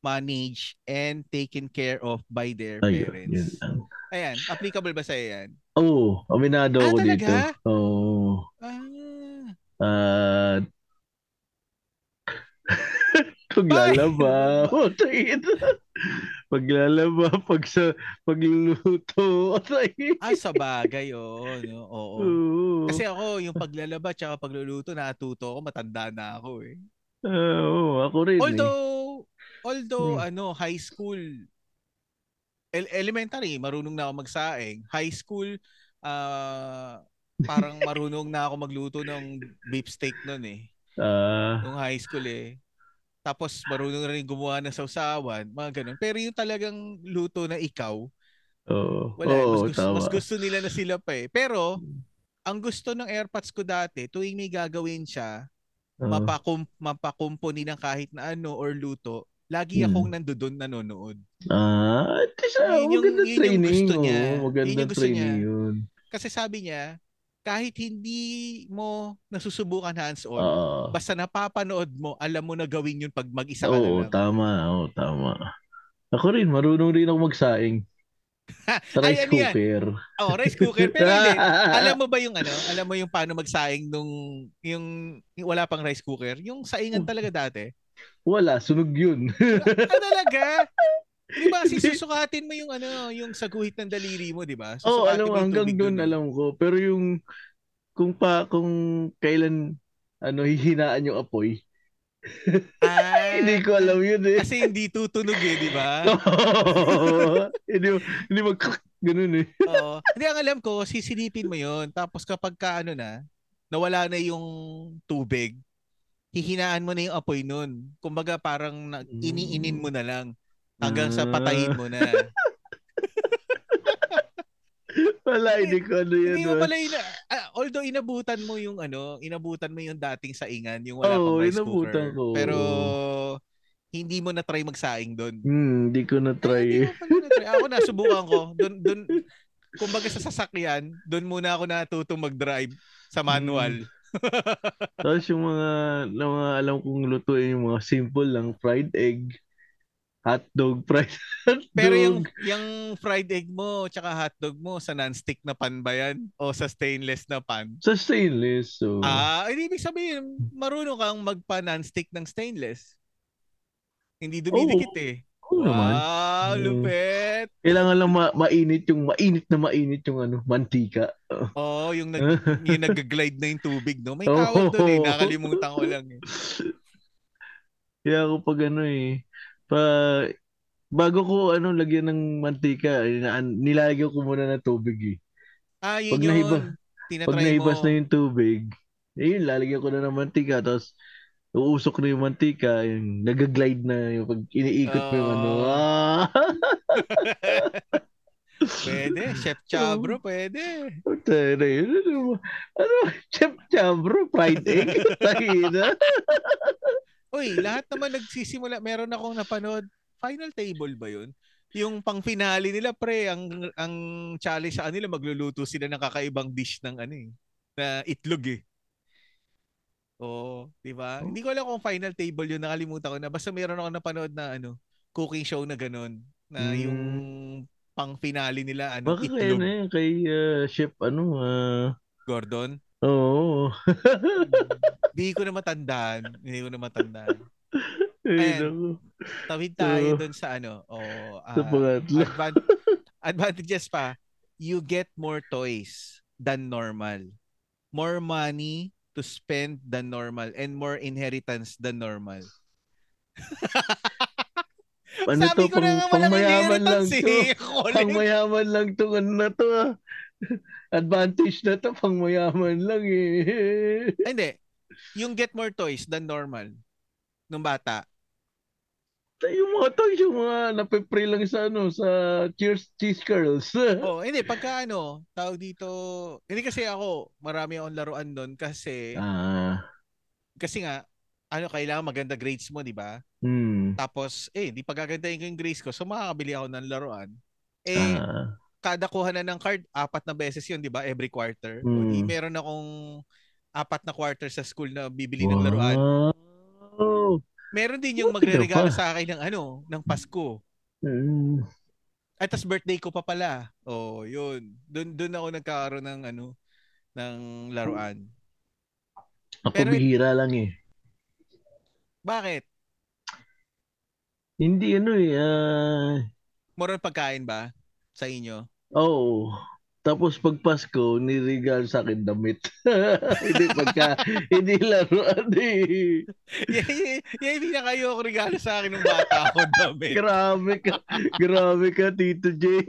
managed and taken care of by their Ayun, parents. yun. Ayan, applicable ba sa yan? Oo, aminado Ah, ako talaga? dito. Oo. Ah, At paglalaba, otayin. paglalaba, pag sa pagluluto, ah sa bagay, oo. no? Oo. Oo. Kasi ako, yung paglalaba tsaka pagluluto, natuto ako, matanda na ako eh. Ah, Oo, ako rin eh. Although, although, Hmm. ano, high school, el- elementary, marunong na ako magsaing. High school, ah, parang marunong na ako magluto ng beef steak nun eh. Ah, Nung high school eh. Tapos marunong na rin gumawa ng sausawan, mga ganun. Pero yung talagang luto na ikaw, oo. wala. eh. mas, Oo, gusto, tama. mas gusto nila na sila pa eh. Pero, ang gusto ng airpods ko dati, tuwing may gagawin siya, Oo. mapakum, mapakumpuni ng kahit na ano or luto, lagi Hmm. akong nandoon nanonood. Ah, at least, ah, Yun yung- magandang yun yung gusto niya. Oo, Yun magandang yung gusto training niya. yun. Kasi sabi niya, kahit hindi mo nasusubukan hands-on, Oo. basta napapanood mo, alam mo na gawin yun pag mag-isa ka na Oo, lang. tama. Oo, tama. Ako rin, marunong rin ako magsaing. Sa Ay, rice ano yan? cooker. Oh, rice cooker. Pero hindi. Alam mo ba yung ano? Alam mo yung paano magsaing nung yung, yung wala pang rice cooker? Yung saingan talaga dati. Wala, sunog yun. Ah, talaga? Di ba? Kasi susukatin mo yung ano, yung sa guhit ng daliri mo, di ba? Oo, oh, alam mo hanggang doon dun, alam ko. Pero yung, kung pa, kung kailan, ano, hihinaan yung apoy. Ah, Hindi ko alam yun eh. Kasi hindi tutunog eh, di ba? Oo. hindi, hindi mag, ganun eh. Oo. Hindi, ang alam ko, sisilipin mo yon Tapos kapag ka, ano na, nawala na yung tubig, hihinaan mo na yung apoy nun. Kumbaga parang iniinin mo na lang hanggang sa patayin mo na. Wala, hindi ko ano yun. Hindi mo pala ina, ah, although inabutan mo yung ano, inabutan mo yung dating saingan, yung wala Oo, pang rice inabutan cooker. ko. Pero hindi mo na try magsaing doon. Hmm, hindi ko Ay, na-try hindi eh. mo na-try. Ako nasubukan ko. Doon doon kumbaga sa sasakyan, doon muna ako natutong mag-drive sa manual. Tapos yung mga, mga alam kong lutuin, yung mga simple lang, fried egg, hotdog, fried hotdog. Pero yung yung fried egg mo tsaka hotdog mo sa non-stick na pan ba yan? O sa stainless na pan? Sa stainless, so... Ah, hindi ibig sabihin, marunong kang magpa non-stick ng stainless. Hindi dumidikit eh. Oo naman. Wow, Mm. lupet. Kailangan lang ma- mainit yung, mainit na mainit yung ano, mantika. Oh, yung nag yung nag-glide na yung tubig, no? May tawag doon eh, nakalimutan ko lang eh. Kaya ako pag ano eh, pa bago ko ano lagyan ng mantika, nilalagyan ko muna ng tubig eh. Ah, yun pag yun. Nahiba, pag naibas mo. na yung tubig, ayun, lalagyan ko na ng mantika, tapos uusok na yung mantika, yung nagaglide na yung pag iniikot uh... mo yung ano. Ah. pwede, Chef Chabro, pwede. Ano, ano, ano, Chef Chabro, fried egg? Uy, lahat naman nagsisimula. Meron akong napanood. Final table ba yun? Yung pang finale nila, pre, ang ang challenge sa kanila, magluluto sila ng kakaibang dish ng ano eh, na itlog eh. Oo, di ba? Oh. Hindi ko alam kung final table yun, nakalimutan ko na. Basta meron ako napanood na ano, cooking show na ganun, na mm. yung pang finale nila ano, Baka itlog. Baka kay, kay uh, chef ano, uh... Gordon? Oo. Hindi ko na matandaan. Hindi ko na matandaan. Ayan. Tawid tayo uh, dun sa ano. Oh, uh, advan- advantages pa. You get more toys than normal. More money to spend than normal and more inheritance than normal. ano Sabi to, ko pang, na pang mayaman lang to. Eh. pang mayaman lang to. Ano na to ah. Advantage na to, pang mayaman lang eh. Hindi yung get more toys than normal nung bata. Yung mga toys, yung mga napipre lang sa ano, sa cheers, cheese curls. oh, hindi, pagka ano, tawag dito, hindi kasi ako, marami akong laruan doon kasi, ah. kasi nga, ano, kailangan maganda grades mo, di ba? Hmm. Tapos, eh, di pagagandahin ko yung grades ko, so makakabili ako ng laruan. Eh, ah. Kada kuha na ng card, apat na beses yun, di ba? Every quarter. Hmm. O di, meron akong apat na quarter sa school na bibili wow. ng laruan. Meron din yung magre-regalo sa akin ng ano, ng Pasko. Mm. At tas birthday ko pa pala. Oh, yun. Doon doon ako nagkakaroon ng ano ng laruan. Ako Pero, bihira lang eh. Bakit? Hindi ano eh. Uh... Moron pagkain ba sa inyo? Oo. Oh. Tapos pag Pasko, niregal sa akin damit. hindi pagka, hindi laruan eh. yan, yan, yan kayo ako regalo sa akin ng bata ako damit. grabe ka, grabe ka, Tito J.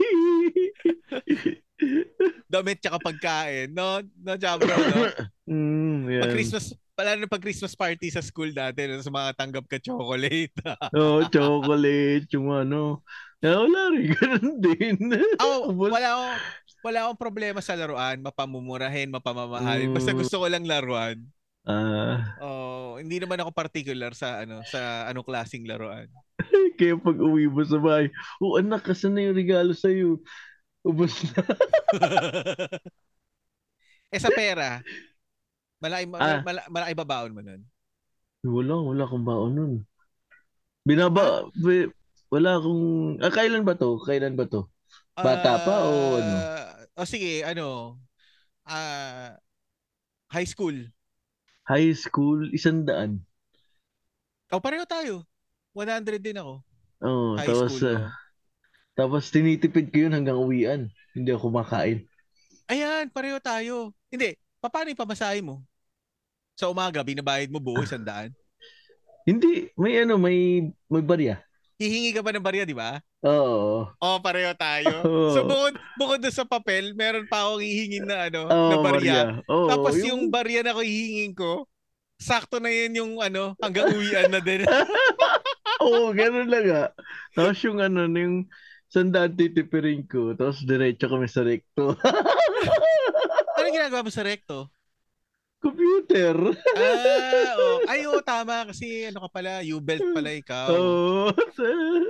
damit tsaka pagkain, no? No, Jabro, no? Mm, yan. Pag Christmas, pala na pag Christmas party sa school dati, no, sa mga tanggap ka chocolate. Oo, oh, chocolate, yung ano. Yeah, wala rin, ganun din. oh, wala akong, wala akong problema sa laruan, mapamumurahin, mapamamahalin. Basta mm. gusto ko lang laruan. Ah. Uh, oh, hindi naman ako particular sa ano sa anong klasing laruan. Kaya pag uwi mo sa bahay, oh anak, kasan na yung regalo sa iyo? Ubos na. eh sa pera, malaki, ah. malaki, malaki ba baon mo nun? Wala, wala akong baon nun. Binaba, ah? Wala akong, ah, kailan ba to? Kailan ba to? Bata pa uh, o ano? O sige, ano? Ah, uh, high school. High school, isang daan. Oh, pareho tayo. 100 din ako. Oo, oh, tapos, school, uh, tapos tinitipid ko yun hanggang uwian. Hindi ako kumakain. Ayan, pareho tayo. Hindi, paano yung pamasahe mo? Sa umaga, binabayad mo buo isang daan? Hindi, may ano, may may barya. Hihingi ka ba ng barya, di ba? Oo. Oh, pareho tayo. Oh. So bukod bukod sa papel, meron pa akong hihingin na ano, oh, na barya. Oh, Tapos yung... yung barya na ko hihingin ko, sakto na yun yung ano, hanggang uwian na din. Oo, oh, ganoon lang ah. Tapos yung ano, yung sandaan titipirin ko, tapos diretso kami sa recto. ano ginagawa mo sa recto? Computer. ah, oh. Ay, oh, tama. Kasi ano ka pala, U-belt pala ikaw. Oo. Oh.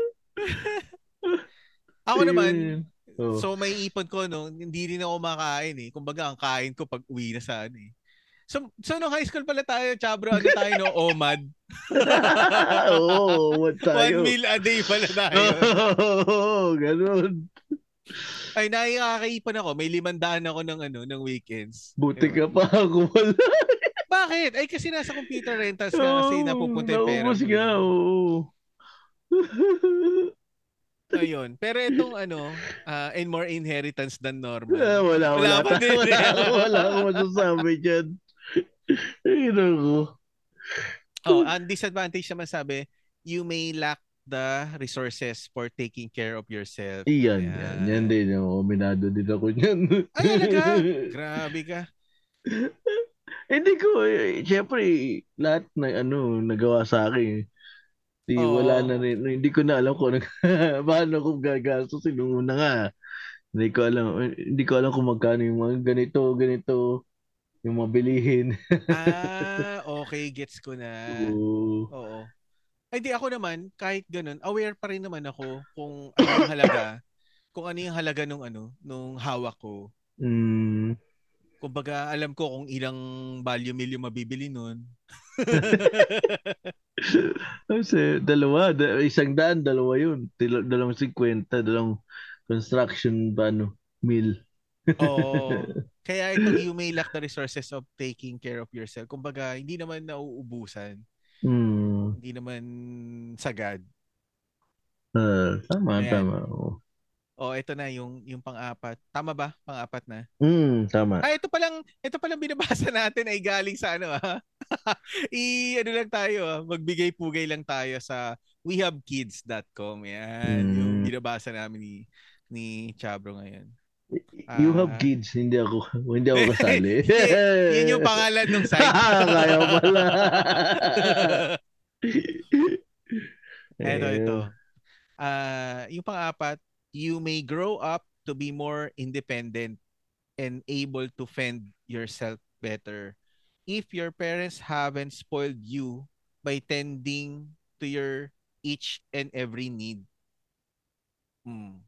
Ako naman, oh. so may ipon ko, no, hindi rin ako makain eh. Kumbaga, ang kain ko pag uwi na sa ano eh. So, so no high school pala tayo, Chabro, ano tayo, no? OMAD. Oo, oh, what tayo? One meal a day pala tayo. Oo, oh, ganun. Ay, nakakaipon ako. May limandaan ako ng ano, ng weekends. Buti ka pa ako wala. Bakit? Ay, kasi nasa computer rentals ka oh, kasi napupunta yung pera. Naubos nga, oo. Ayun. Pero itong ano, uh, and more inheritance than normal. Ah, wala, wala. Wala, din, wala, wala, wala akong masasabi dyan. Ay, naku. Oh, ang disadvantage naman sabi, you may lack the resources for taking care of yourself. Iyan, yan. Yan din. Oh, minado din ako niyan. Ay, talaga? Grabe ka. Hindi ko, eh, syempre, lahat na ano, nagawa sa akin. Di, Oo. wala na rin. Hindi ko na alam kung ano, paano ko gagastos. Nung una nga, hindi ko alam, hindi ko alam kung magkano yung mga ganito, ganito, yung mabilihin. Ah, okay, gets ko na. Oo. Oo. Ay, di ako naman, kahit ganun, aware pa rin naman ako kung ano yung halaga, kung ano yung halaga nung ano, nung hawak ko. Mm, Kumbaga, alam ko kung ilang value meal yung mabibili nun. kasi dalawa, da- isang daan, dalawa yun. Dal- dalawang 50, dalawang construction ba, ano, meal. Oo. Kaya ito, you may lack the resources of taking care of yourself. Kumbaga, hindi naman nauubusan. Mm, Hindi naman sagad. ah, tama, Ayan. tama. oo. O, ito na yung yung pang-apat. Tama ba? Pang-apat na. Mm, tama. Ah, ito palang ito palang binabasa natin ay galing sa ano ah. I ano lang tayo ah, magbigay pugay lang tayo sa wehavekids.com. Yan, Mm. yung binabasa namin ni ni Chabro ngayon. You Ah. have kids, hindi ako, hindi ako kasali. Y- yun yung pangalan ng site. Kaya pala. Ito, Eh, ito. Ah, yung pang-apat, you may grow up to be more independent and able to fend yourself better if your parents haven't spoiled you by tending to your each and every need. Hmm.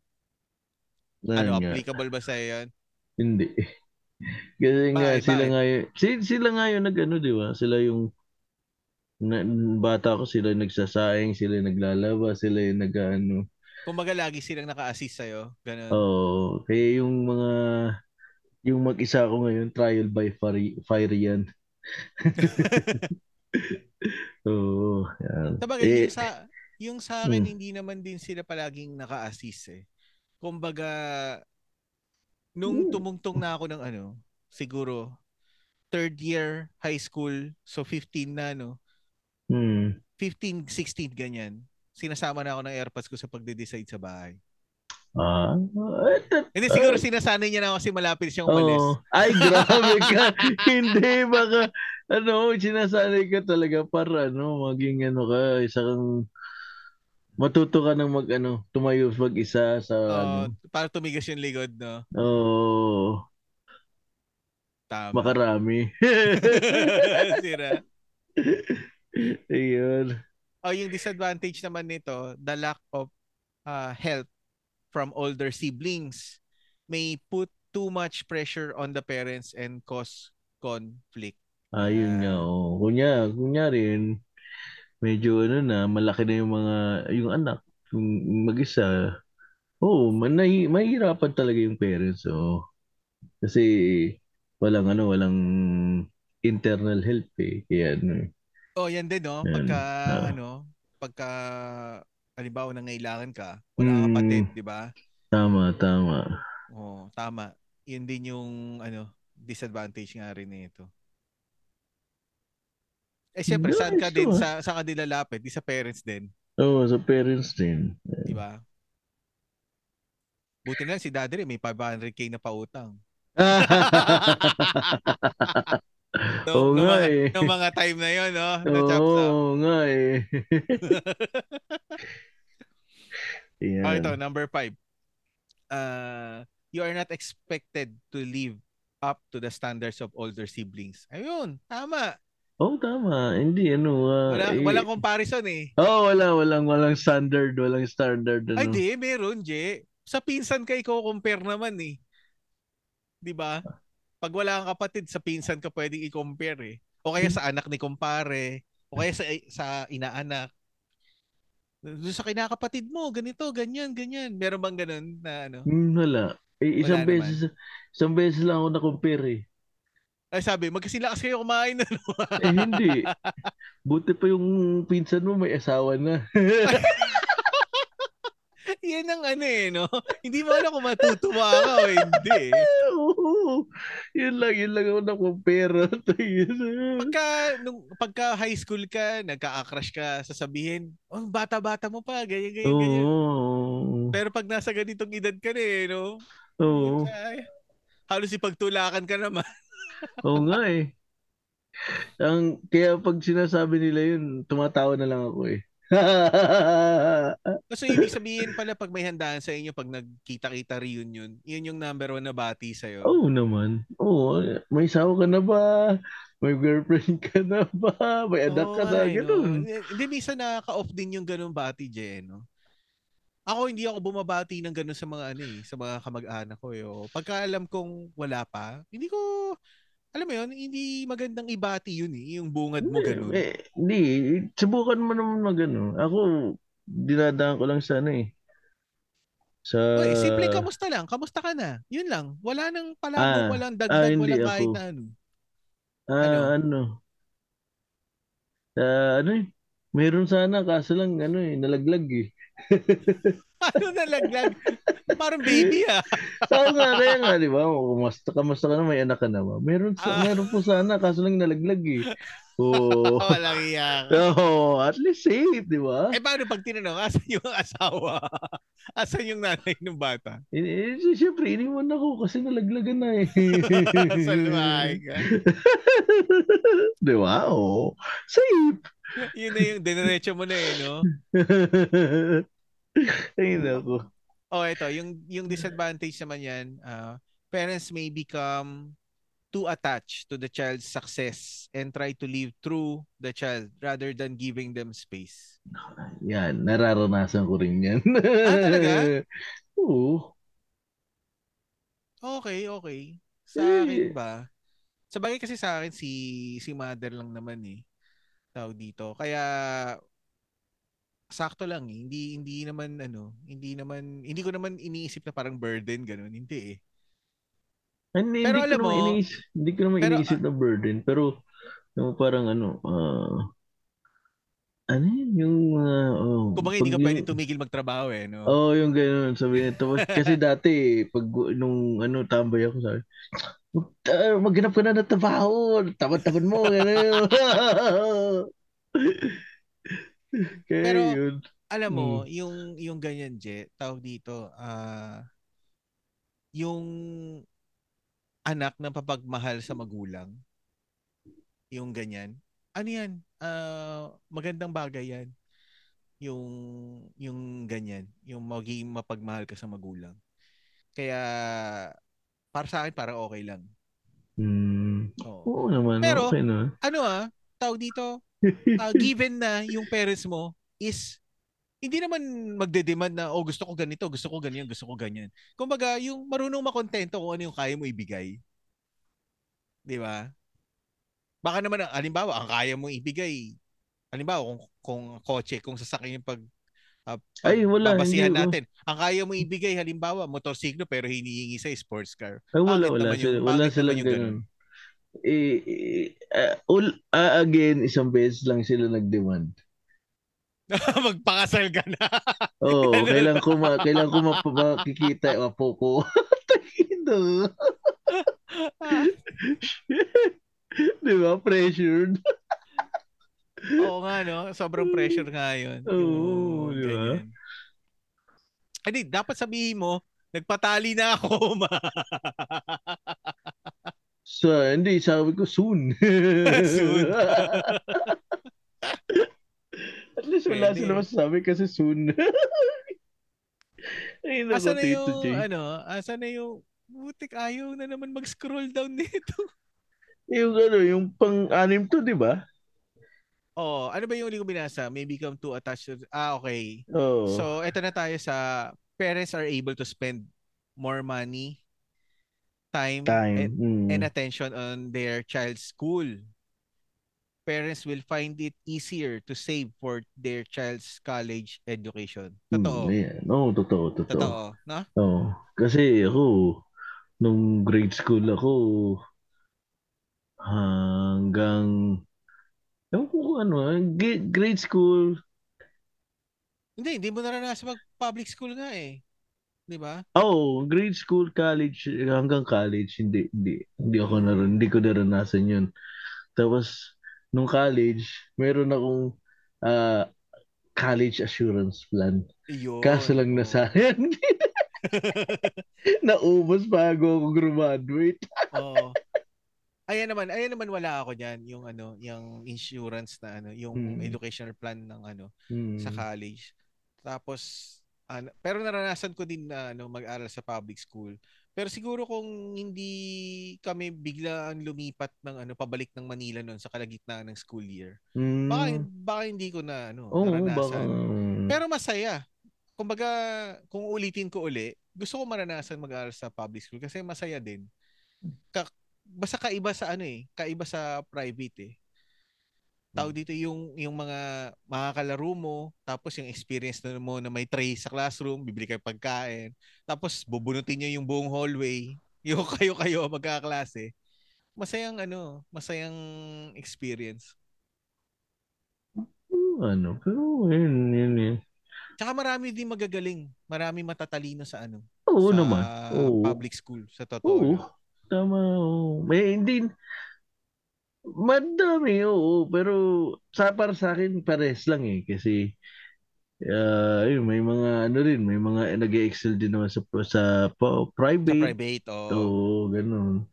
Ano, nga. applicable ba sa yan? Hindi. Kasi nga, Bakit, sila nga yun, si- sila nga yung nag-ano, di ba? Sila yung na, bata ko, sila yung nagsasaing, sila yung naglalaba, sila yung nag-ano. Kumbaga lagi silang naka-assist sa'yo. Ganun. Oo. kaya yung mga, yung mag-isa ko ngayon, trial by fire, fire yan. Oo. yan. Sabagay, Eh, yung sa, yung sa akin, Hmm. hindi naman din sila palaging naka-assist eh. Kumbaga, nung Hmm. tumungtong na ako ng ano, siguro, third year high school, so 15 na, no? Hmm. 15, 16, ganyan. Sinasama na ako ng airpods ko sa pagde-decide sa bahay. Ah, Hindi, siguro sinasanay niya na ako kasi malapit siyang umalis. Oo. Ay, grabe ka. Hindi, baka, ano, sinasanay ka talaga para, ano, maging, ano ka, isa kang, matuto ka ng mag, ano, tumayo mag-isa sa, Oo, ano, para tumigas yung likod, no? oh, Tama. makarami. Sira. Ayun. Oh, yung disadvantage naman nito, the lack of uh, help from older siblings may put too much pressure on the parents and cause conflict. Ayun nga, oh. Kunya, kunya rin, medyo, ano na, malaki na yung mga, yung anak, yung mag-isa. Oo, oh, manay, mahirapan talaga yung parents, oh. Kasi, walang, ano, walang internal help, eh. Kaya, ano, eh. Oh, yan din, no? Yan. Pagka, Ah. ano, pagka, halimbawa, nangailangan ka, wala Mm. kapatid, di ba? Tama, tama. Oo, tama. Yun din yung, ano, disadvantage nga rin nito. Eh, syempre, saan ka Nice, din, oh. sa, saan ka din lalapit? Di sa parents din, Oo, sa parents din. di ba? Buti na lang si daddy rin, may 500k na pautang. Oo nung, nga mga, eh. nung mga time na yun, no? Up. Oo nga eh. Yan. Oh, ito, number five. Uh, you are not expected to live up to the standards of older siblings. Ayun, tama. Oo, tama. Hindi, ano. ah, Wala, eh, walang comparison eh. Oo, wala, walang, walang standard, walang standard, ano. Ay, di, meron, Je. Sa pinsan ka ikaw compare naman eh. Di ba? Pag wala kang kapatid, sa pinsan ka pwedeng i-compare eh. O kaya sa anak ni kumpare. O kaya sa, sa inaanak. Doon sa kinakapatid mo, ganito, ganyan, ganyan. Meron bang ganun na ano? Hmm, wala. Eh, isang Wala beses, isang beses lang ako na-compare eh. Ay sabi, magkasila kasi kayo kumain. Ano? Eh, hindi. Buti pa yung pinsan mo may asawa na. Ang ano eh, no? Hindi mo alam kung matutuwa ka o hindi. Oo. Yun lang, yun lang ako na-compare. pagka, nung, pagka high school ka, nagka-crush ka, sasabihin, oh, bata-bata mo pa, ganyan, ganyan, Oo. ganyan. Pero pag nasa ganitong edad ka na eh, no? Oo. Ay, halos ipagtulakan ka naman. Oo nga eh. Ang, kaya pag sinasabi nila yun, tumatawa na lang ako eh. so, ibig sabihin pala pag may handaan sa inyo, pag nagkita-kita reunion, yun yung number one na bati sa'yo? Oo naman. Oo. May sawa ka na ba? May girlfriend ka na ba? May anak ka na? Ganun. No? Hindi, minsan nakaka-off din yung ganun bati, Jen. No? Ako hindi ako bumabati ng ganun sa mga ano eh, sa mga kamag-anak ko eh. Oh. Pagka alam kong wala pa, hindi ko alam mo yun, hindi magandang ibati yun eh, yung bungad mo ganun. Eh, hindi, subukan mo naman mag ano. Ako, dinadaan ko lang sa ano eh. Sa... Oy, simple kamusta lang, kamusta ka na? Yun lang. Wala nang palabong, ah, walang dagdag, ah, walang kahit na ano. Ah, ano? ano? Uh, ano eh, meron sana kaso lang ano eh, nalaglag eh. ano nalaglag? Parang baby ah. Oo nga, kaya nga, di ba? Kamusta, kamusta ka na, may anak ka na ba? Meron, ah. meron po sana, kaso lang nalaglag eh. Oh. Walang iyak. Oh, at least safe, di ba? Eh, paano pag tinanong, asan yung asawa? asan yung nanay ng bata? Eh, eh siyempre, iniwan ako kasi nalaglagan na eh. Salmay ka. di ba? Oh, safe. Yun na yung dinerecho mo na eh, no? Ay, nako. Oh, ito, yung yung disadvantage naman yan, uh, parents may become too attached to the child's success and try to live through the child rather than giving them space. Yan, nararanasan ko rin yan. ah, talaga? Oo. Okay, okay. Sa akin ba? Sa bagay kasi sa akin si si mother lang naman eh tawag dito. Kaya sakto lang eh. Hindi hindi naman ano, hindi naman hindi ko naman iniisip na parang burden ganun, hindi eh. Hindi, pero hindi alam ko mo, iniisip, hindi ko naman pero, iniisip na burden, pero yung parang ano, uh, ano yun, yung, uh, oh, Kung mga hindi ka yung, pwede tumigil magtrabaho eh, no? Oo, oh, yung gano'n, sabi niya. Tapos, kasi dati, pag, nung, ano, tambay ako, sabi, uh, maghanap ka na ng trabaho. Tamad-tamad mo. Kaya Pero, yun. alam mo, hmm. yung, yung ganyan, Je, tawag dito, ah, uh, yung anak na papagmahal sa magulang, yung ganyan, ano yan, uh, magandang bagay yan. Yung, yung ganyan, yung maging mapagmahal ka sa magulang. Kaya, para sa akin parang okay lang. Mm. Oo. Oo naman, Pero, okay na. ano ah, tawag dito, uh, given na yung parents mo is hindi naman magde-demand na oh gusto ko ganito, gusto ko ganyan, gusto ko ganyan. Kumbaga, yung marunong makontento kung ano yung kaya mo ibigay. 'Di ba? Baka naman halimbawa, ang kaya mo ibigay halimbawa kung kung kotse, kung sasakyan yung pag uh, ay wala babasihan hindi, natin. Ang kaya mo ibigay halimbawa motorsiklo pero hinihingi sa sports car. Ay wala wala sila, yung, wala sila ganun. Eh, eh uh, uh, again isang beses lang sila nag-demand. Magpakasal ka na. Oo, oh, kailan ko ma kailan ko makikita apo ko. Takido. Di ba? Pressured. Oo nga, no? Sobrang pressure nga yun. Oo, di ba? Hindi, dapat sabihin mo, nagpatali na ako, ma. So, hindi, sabi ko soon. soon. At least wala Pwede. sila masasabi kasi soon. Ay, naku, asa na yung, Jay. ano, asa na yung, butik ayaw na naman mag-scroll down nito. yung ano, yung pang-anim to, di ba? Oh, ano ba yung uli ko binasa? May become too attached to... Ah, okay. Oh. So, eto na tayo sa parents are able to spend more money, time, time. And, mm. and attention on their child's school. Parents will find it easier to save for their child's college education. Totoo. Mm, yeah. No, totoo, totoo. Totoo, no? Oh, kasi ako, nung grade school ako, hanggang Ewan ko kung ano, grade school. Hindi, hindi mo naranasan mag public school nga eh. 'Di ba? Oo, grade school, college, hanggang college, hindi, hindi, hindi ako naroon, hindi ko naranasan yun. Tapos, nung college, meron akong ah, college assurance plan. Iyon. Kaso lang nasayang. Naubos bago ako graduate. Oo. Ayan naman, ayan naman wala ako diyan, yung ano, yung insurance na ano, yung Hmm. educational plan ng ano Hmm. sa college. Tapos ano, pero naranasan ko din na ano mag-aral sa public school. Pero siguro kung hindi kami biglaan lumipat ng ano pabalik ng Manila noon sa kalagitnaan ng school year. Hmm. Baka, baka hindi ko na ano Oo, baka. naranasan. Pero masaya. Kumbaga, kung ulitin ko uli, gusto ko maranasan mag-aral sa public school kasi masaya din. Ka- basta kaiba sa ano eh, kaiba sa private eh. Tawag dito yung yung mga makakalaro mo, tapos yung experience na mo na may tray sa classroom, bibili kayo pagkain, tapos bubunutin niyo yung buong hallway, yung kayo-kayo magkaklase. Masayang ano, masayang experience. ano, pero yun, yun, yun. Tsaka marami din magagaling, marami matatalino sa ano, Oo sa naman. Oo. public school sa totoo. Oo. Tama, oo. May hindi, madami, oo. Pero sa para sa akin, pares lang eh. Kasi, ah, yun, may mga, ano rin, may mga nag-excel din naman sa, sa pa- Sa private. private, oo. Oo, ganun.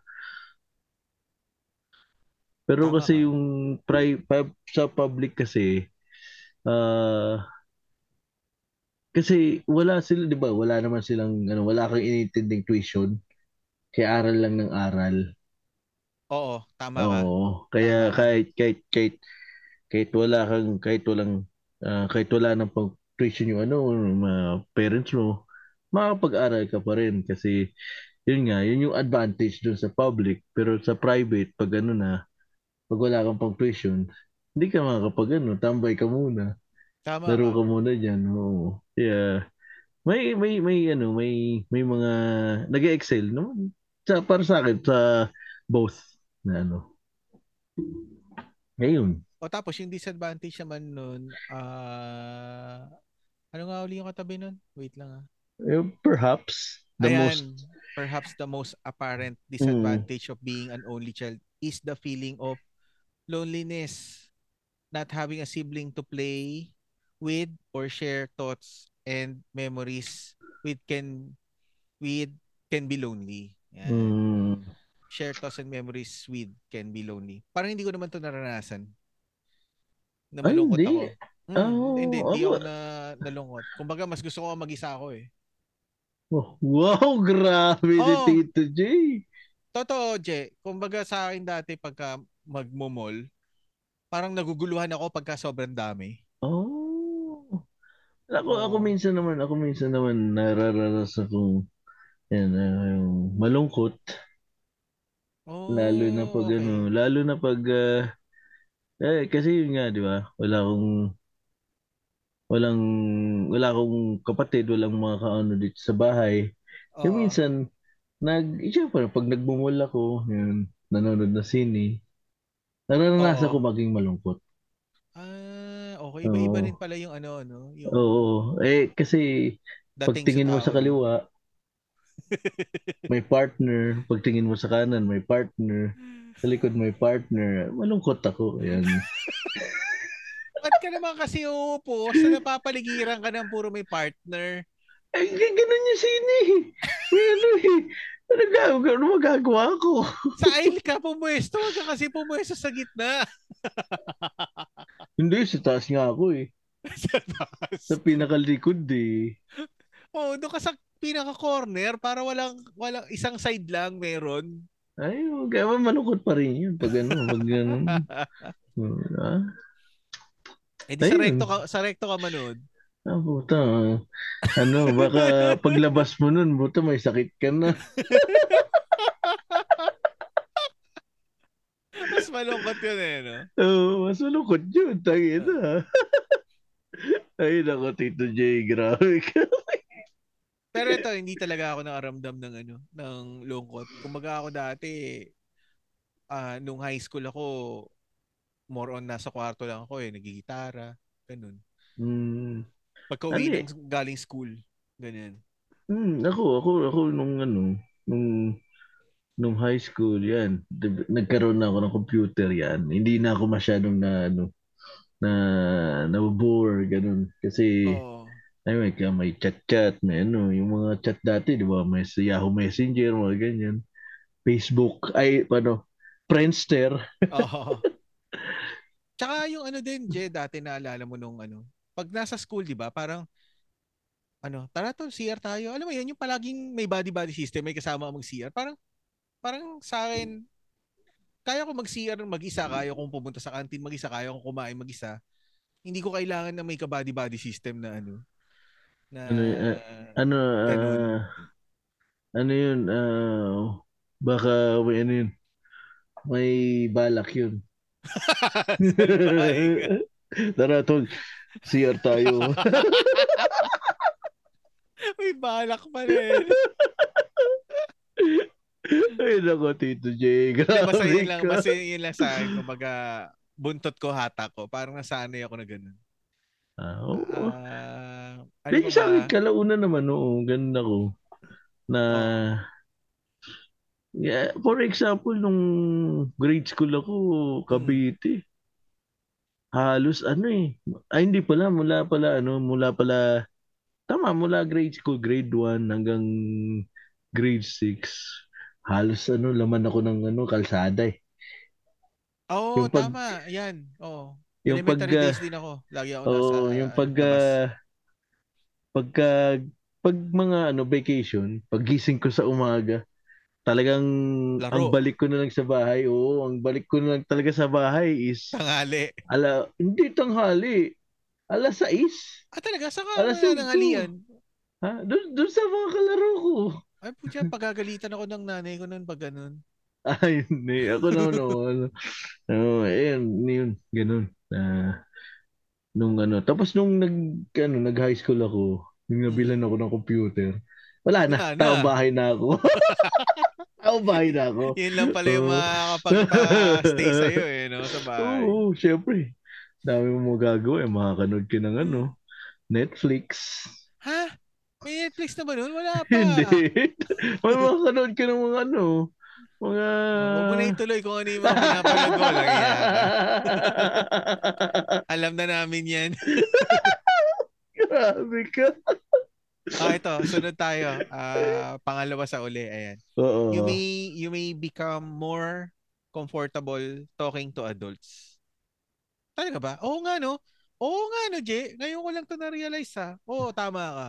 Pero Tama kasi ka. yung pri, pub, sa public kasi, ah, kasi wala sila, di ba? Wala naman silang, ano, wala kang inintinding tuition. Kaya aral lang ng aral. Oo, tama ka. Oo. Kaya kahit kahit kahit kahit wala kang kahit walang ah, kahit wala nang pang tuition yung ano, mga parents mo, makapag-aral ka pa rin kasi yun nga, yun yung advantage dun sa public. Pero sa private, pag ano na, pag wala kang pang tuition, hindi ka makakapag ano, tambay ka muna. Tama Laro ka. ka muna diyan. Oo. Yeah. May may may ano, may may mga nag-excel naman. Sa para sa akin sa both na ano. Ngayon. O tapos yung disadvantage naman nun, ah ano nga uli yung katabi nun? Wait lang ah. Eh, perhaps the Ayan, most perhaps the most apparent disadvantage of being an only child is the feeling of loneliness. Not having a sibling to play with or share thoughts and memories with can with can be lonely. Yan. mm, Share thoughts and memories with can be lonely. Parang hindi ko naman to naranasan. Na Ay, malungkot hindi. ako. Mm, Ah, hindi, hindi ako- ako na nalungkot. Kumbaga, mas gusto ko mag-isa ako eh. oh, wow, grabe ni Oo. Tito J. Totoo, Je. Kumbaga sa akin dati pagka magmomol, parang naguguluhan ako pagka sobrang dami. Oh. Ako ako minsan naman, ako minsan naman nararanasan kong yan, yung malungkot Oh, lalo na pag okay. ano, lalo na pag ah, eh kasi yun nga, di ba? Wala akong walang wala akong kapatid, walang mga kaano dito sa bahay. Kaya Oo. minsan, nag, eh, syempre, pag nagmumul ako, yun, nanonood na sine, nararanasan Oo. ko maging malungkot. Ah, okay. Iba-iba Oo. rin pala yung ano, ano, yung Oo. Eh, kasi, dating pagtingin mo tao, sa kaliwa, may partner. Pagtingin mo sa kanan, may partner. Sa likod, may partner. Malungkot ako. Ayan. Ba't ka naman kasi uupo sa napapaligiran ka ng puro may partner? Ay, ganun yung sine. eh. May ano eh. Ano, ga- ano magagawa ko? Sa aisle ka pumuesto, huwag ka kasi pumuesto sa gitna. Hindi, sa taas nga ako eh. sa taas. Sa pinakalikod eh. Oh, doon ka sa pinaka-corner para walang walang isang side lang meron. Ay, kaya malungkot pa rin yun. Pag ano, pag ganun. Ah, Eh di sa recto ka, sa recto ka manood. ah, puta. Ano, baka paglabas mo nun, buta may sakit ka na. Mas malungkot yun eh, no? Oo, mas malungkot yun. Tangin na. Ay, nako, Tito J, grabe ka. Pero ito, hindi talaga ako nakaramdam ng ano, ng lungkot. Kumbaga ako dati, ah nung high school ako, more on nasa kwarto lang ako eh, nagigitara, ganun. Hmm. Pagka uwi Ano eh? ng galing school. Ganyan. Hmm, ako, ako, ako nung ano, nung nung high school, yan, nagkaroon na ako ng computer yan. Hindi na ako masyadong na ano na na-bore ganun kasi Oo. Ay may, ka- may chat-chat, may ano, yung mga chat dati, di ba? May sa Yahoo Messenger, mga ganyan. Facebook, ay, ano, Friendster. Oo. Tsaka yung ano din, Je, dati naalala mo nung ano, pag nasa school, di ba, parang, ano, tara to, CR tayo. Alam mo yun, yung palaging may body-body system, may kasama mong CR. Parang, parang sa akin, kaya ko mag-CR mag-isa, kaya kong pumunta sa canteen mag-isa, kaya kong kumain mag-isa. Hindi ko kailangan na may ka-body-body system na ano, na, Ano, eh, Ano, Ganun. ah, ano yun, ah, baka may ano yun, may balak yun. Tara, tol, CR tayo. may balak pa rin. Ay, nako, Tito J. Hindi, Grabe basta yun lang, basta yun lang sa akin, kumbaga, buntot ko hata ko. Parang nasanay ako na ganun. Ah, oo. Ah, ano pa sa akin, kalauna naman, oo, ganun ako. Na, yeah, for example, nung grade school ako, Cavite, halos ano eh, ay hindi pala, mula pala, ano, mula pala, tama, mula grade school, grade 1 hanggang grade 6, halos ano, laman ako ng ano, kalsada eh. Oo, Yung pag- tama. Yan. Oo. Yung Elementary pagka- days din ako. Lagi ako Oo, nasa yung pagka, labas. Pagka, pag mga ano, vacation, paggising ko sa umaga, talagang Laro. ang balik ko na lang sa bahay, oo, ang balik ko na lang talaga sa bahay is, Tanghali. ala, hindi tanghali, alas 6. Ah, talaga? Saka Alas wala cinco. nang halian. Ha? Doon, doon sa mga kalaro ko. Ay, putya, pagagalitan ako ng nanay ko noon pag ganun. Ay, hindi. Ako naman, oo, ano. Oo, ayun, yun, ganun. Ah, nung ano, tapos nung nag, ano, nag-high school ako, nung nabilan ako ng computer, wala na, na. tao bahay na ako. tao bahay na ako. Yun lang pala yung Oo. makakapagpa-stay sa'yo eh, no? Sa bahay. Oo, syempre. Dami mo magagawa, eh. makakanood ka ng ano, Netflix. Ha? May Netflix na ba nun? Wala pa. Hindi. May makakanood ka ng mga ano, mga... Huwag mo na ituloy kung ano yung mga pinapanood. Lang yan. Alam na namin yan. Grabe ka. Ah, ito. Sunod tayo. Ah, pangalawa sa uli. Ayan. Oo. You may, you may become more comfortable talking to adults. Talaga ba? Oo nga, no? Oo nga, no, Jay? Ngayon ko lang to na-realize, ha? Oo, tama ka.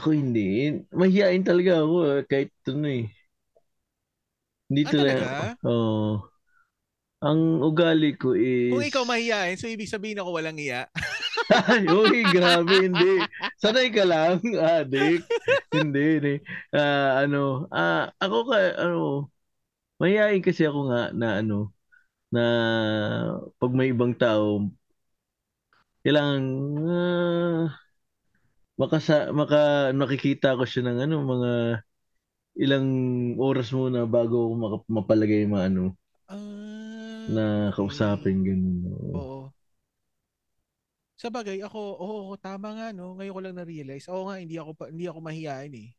Ako hindi. Mahihain talaga ako eh, kahit ano eh. Hindi Ah, talaga. talaga? Oo. Ang ugali ko is... Kung ikaw mahihain, so ibig sabihin ako walang iya. Ay, uy, grabe, hindi. Sanay ka lang, adik. hindi, hindi. Ah, ano, ah, ako ka, ano, mahihain kasi ako nga na ano, na pag may ibang tao, kailangan, ah, makasa, maka, nakikita ko siya ng ano, mga ilang oras muna bago ako maka, mapalagay mga ano, Ah, na kausapin, ganun. oo. Oo. Sa bagay, ako, oo, tama nga, no? Ngayon ko lang na-realize. Oo nga, hindi ako, pa, hindi ako mahihain, eh.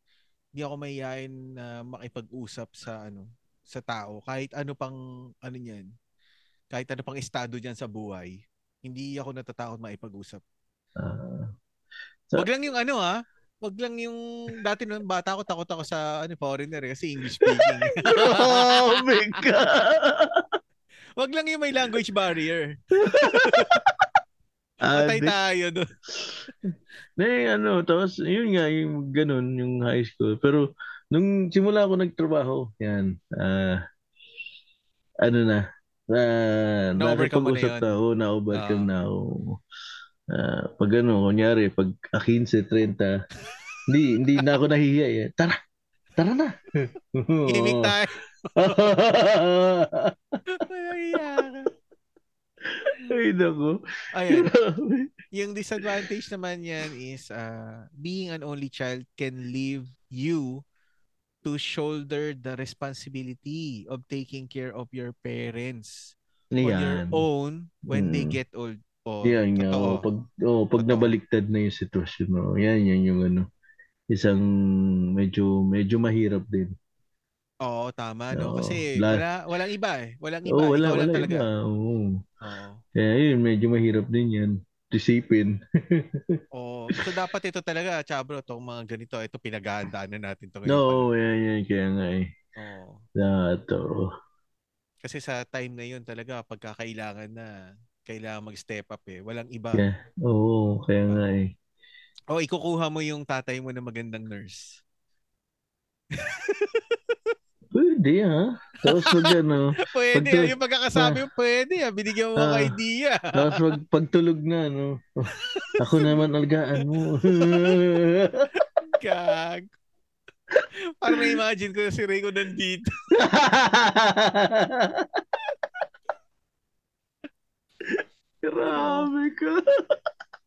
Hindi ako mahihain na makipag-usap sa, ano, sa tao. Kahit ano pang, ano niyan. Kahit ano pang estado diyan sa buhay. Hindi ako natatakot makipag-usap. Ah, So- Wag lang yung ano, ha? Wag lang yung, dati nung bata ako, takot ako sa, ano, foreigner, eh, kasi English speaking. Grabe ka! Wag lang yung may language barrier. Patay Adik. tayo doon. Eh, ano, tapos, yun nga, yung ganun, yung high school. Pero, nung simula ako nagtrabaho, yan, ah, ano na, uh, Na-overcome mo na nakipag-usap yun. na ako, na-overcome Ah. na ako. Ah, pag ano, kunyari, pag 15, 30, hindi, hindi na ako nahihiya eh. Tara, tara na. Mahiya ka. Ay, naku. Ayan. Yung disadvantage naman yan is uh, being an only child can leave you to shoulder the responsibility of taking care of your parents on your Yan. own when they Mm. get old O, Yan nga, oh, pag, oh, pag Totoo. nabaliktad na yung sitwasyon, oh, yan, yan yung ano, isang medyo, medyo mahirap din. Oo, tama, no? Oo, Kasi la- wala, walang iba eh. Walang iba. Oo, wala, Ikaw wala talaga. iba. Oo. Oo. Kaya yun, medyo mahirap din yan. Isipin. Oo. So, dapat ito talaga, Chabro, itong mga ganito, ito pinaghahandaan na natin ito ngayon. No, yan, yan. Kaya nga eh. Oo. Dato. Kasi sa time na yun talaga, pagkakailangan na, kailangan mag-step up eh. Walang iba. Kaya, oo, kaya nga eh. O, ikukuha mo yung tatay mo na magandang nurse. Pwede ha. Tapos pag ano, Pwede, Pagtu- yung pagkakasabi mo, pwede. Ah. Binigyan mo Ah. ng idea. tapos pag, pagtulog na, no. Ako naman alagaan mo. Gag. Parang na-imagine ko na si Rico nandito. Grabe ka.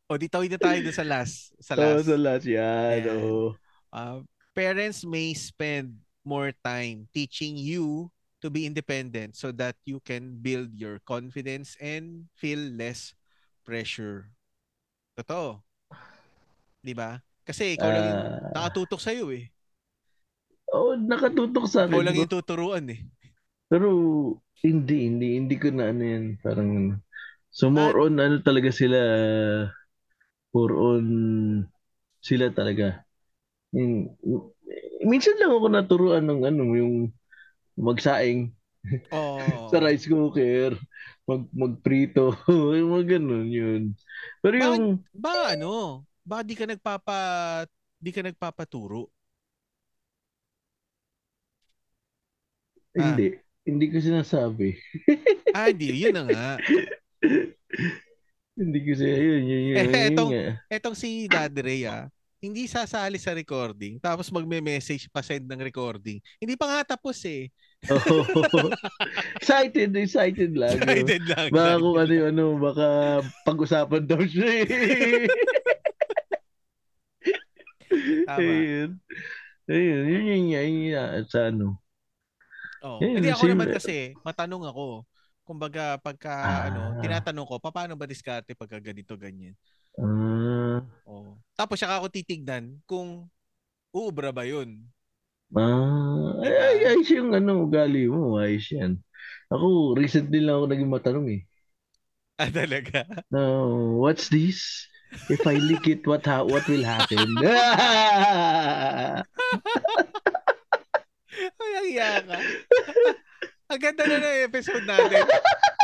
O, di tawid na tayo dun sa last. Sa last. sa last yan. Ayan. Oo. Uh, parents may spend more time teaching you to be independent so that you can build your confidence and feel less pressure. Totoo. 'Di ba? Kasi ikaw lang yung Ah. nakatutok sa iyo eh. Oo, nakatutok sa akin. Ikaw lang yung tuturuan eh. Pero hindi, hindi, hindi ko na ano yan. Parang. So more on ano talaga sila, more on sila talaga. Yung, minsan lang ako naturuan ng ano, yung magsaing Oo. sa rice cooker, mag magprito, yung mga ganun yun. Pero yung, Ba ano? Ba di ka nagpapa di ka nagpapaturo? Ah. hindi, hindi ko sinasabi. Ah, hindi. Yun na nga. Hindi ko siya, yun, yun, yun. Eh, yun etong-. Etong si Daddy Ray ah, hindi sasali sa recording tapos magme-message pa send ng recording. Hindi pa nga tapos eh. Oo. excited, excited lang. Excited lang. Baka kung ano yung ano, baka pag-usapan daw siya eh. Tama. Ayun. Ayun, yun yun nga, yun nga, sa ano. Oh. Eh, Hindi ako sim- naman kasi, matanong ako. Kumbaga, pagka Ah. ano, tinatanong ko, paano ba diskarte pagka ganito, ganyan? Ah, Oh. Tapos saka ako titignan kung uubra ba yun. ah, ay, Diba? ay, ayos yung ano, ugali mo, ayos yan. Ako, recently lang ako naging matanong eh. Ah, talaga? No, what's this? If I lick it, what ha- what will happen? Ay, ang iya ka. ang ganda na ng episode natin.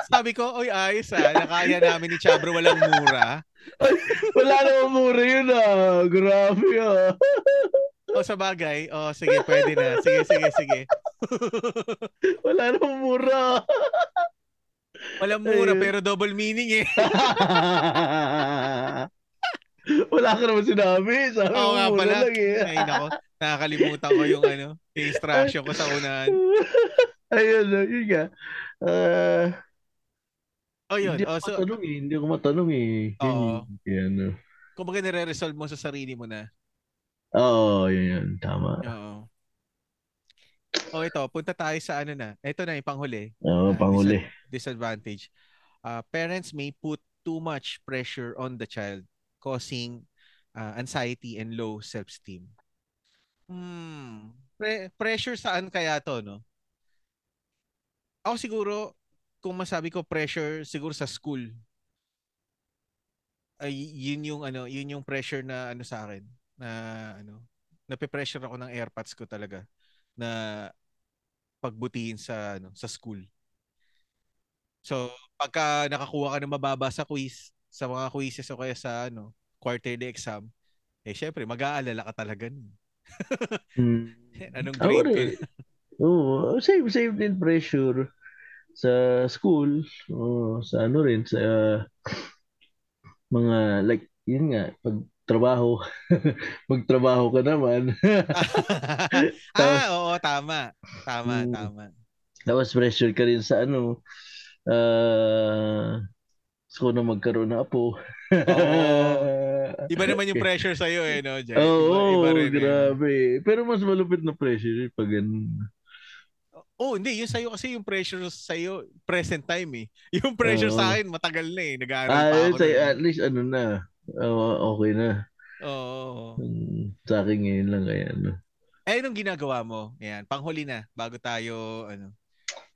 Sabi ko, oy, ayos ah. Nakaya namin ni Chabro walang mura. Wala namang mura yun ah. Grabe ah. O sa bagay, o sige, pwede na. Sige, sige, sige. Wala namang mura. Walang mura Ayun. pero double meaning eh. Wala ka naman sinabi. Sabi Oo mo nga mura pala. lang eh. Ay nako, nakakalimutan ko yung ano, yung instruction ko sa unahan. Ayun, yun nga. Ah, O yun, hindi o ako so, matanong eh. Hindi ako matanong eh. Oo. yun, yan, ah. kumbaga nire-resolve mo sa sarili mo na. Oo, yun, yun. Tama. Oo. O ito, punta tayo sa ano na. Ito na yung panghuli. Oo, Ah, panghuli. disadvantage. Uh, parents may put too much pressure on the child, causing uh, anxiety and low self-esteem. Hmm. Pre- pressure saan kaya to, no? Ako siguro, kung masabi ko pressure, siguro sa school. Ay, yun yung ano, yun yung pressure na ano sa akin, na ano, nape-pressure ako ng airpods ko talaga na pagbutihin sa ano, sa school. So, pagka nakakuha ka ng mababa sa quiz, sa mga quizzes o kaya sa ano, quarterly exam, eh syempre, mag-aalala ka talaga nun. Hmm. Anong Ako grade rin. Oo, same, same din pressure sa school, oo, sa ano rin, sa mga, like, yun nga, pag trabaho, magtrabaho ka naman. ah, oo, tama. Tama, Hmm. tama. Tapos pressure ka rin sa ano, ah, gusto ko na magkaroon ng apo. Iba naman yung pressure sa'yo eh, no, Jay? Oo, iba, iba rin, eh. grabe. Pero mas malupit na pressure eh, pag ganun. Oh, hindi. Yung sa'yo kasi yung pressure sa'yo, present time eh. Yung pressure Oo. sa akin, matagal na eh. Nag-aaral Ah, pa ako. sa, nun. at least ano na. Oo, okay na. Oo. Hmm, sa akin ngayon lang kaya ano. Eh, anong ginagawa mo? Yan, panghuli na, bago tayo, ano,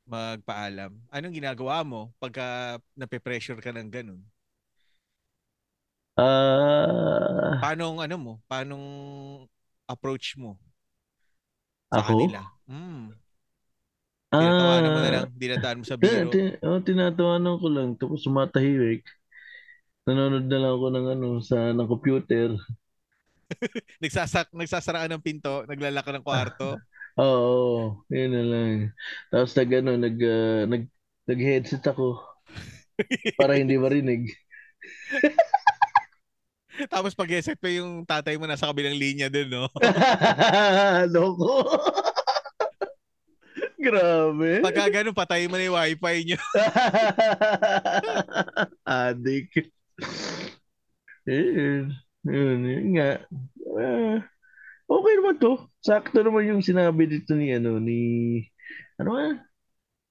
magpaalam. Anong ginagawa mo pagka nape-pressure ka ng ganun? Ah, Paano, ano mo? Paano approach mo sa ako? kanila? Hmm. Tinatawanan mo na lang, dinadaan mo sa Tin, biro. tin, oh, tinatawanan ko lang. Tapos sumatahimik. Nanonood na lang ako ng ano, sa ng computer. Nagsasak, nagsasaraan ng pinto, naglalak ng kwarto. Oo, yun na lang. Tapos nag, ano, nag, ah, nag, nag-headset ako para hindi marinig. Tapos pag headset pa yung tatay mo nasa kabilang linya din, no? Loko. Grabe. Pagka ganun, patay mo na yung wifi nyo. Adik. Yun. Yun, yun nga. Ah, okay naman to. Sakto naman yung sinabi dito ni ano ni ano nga?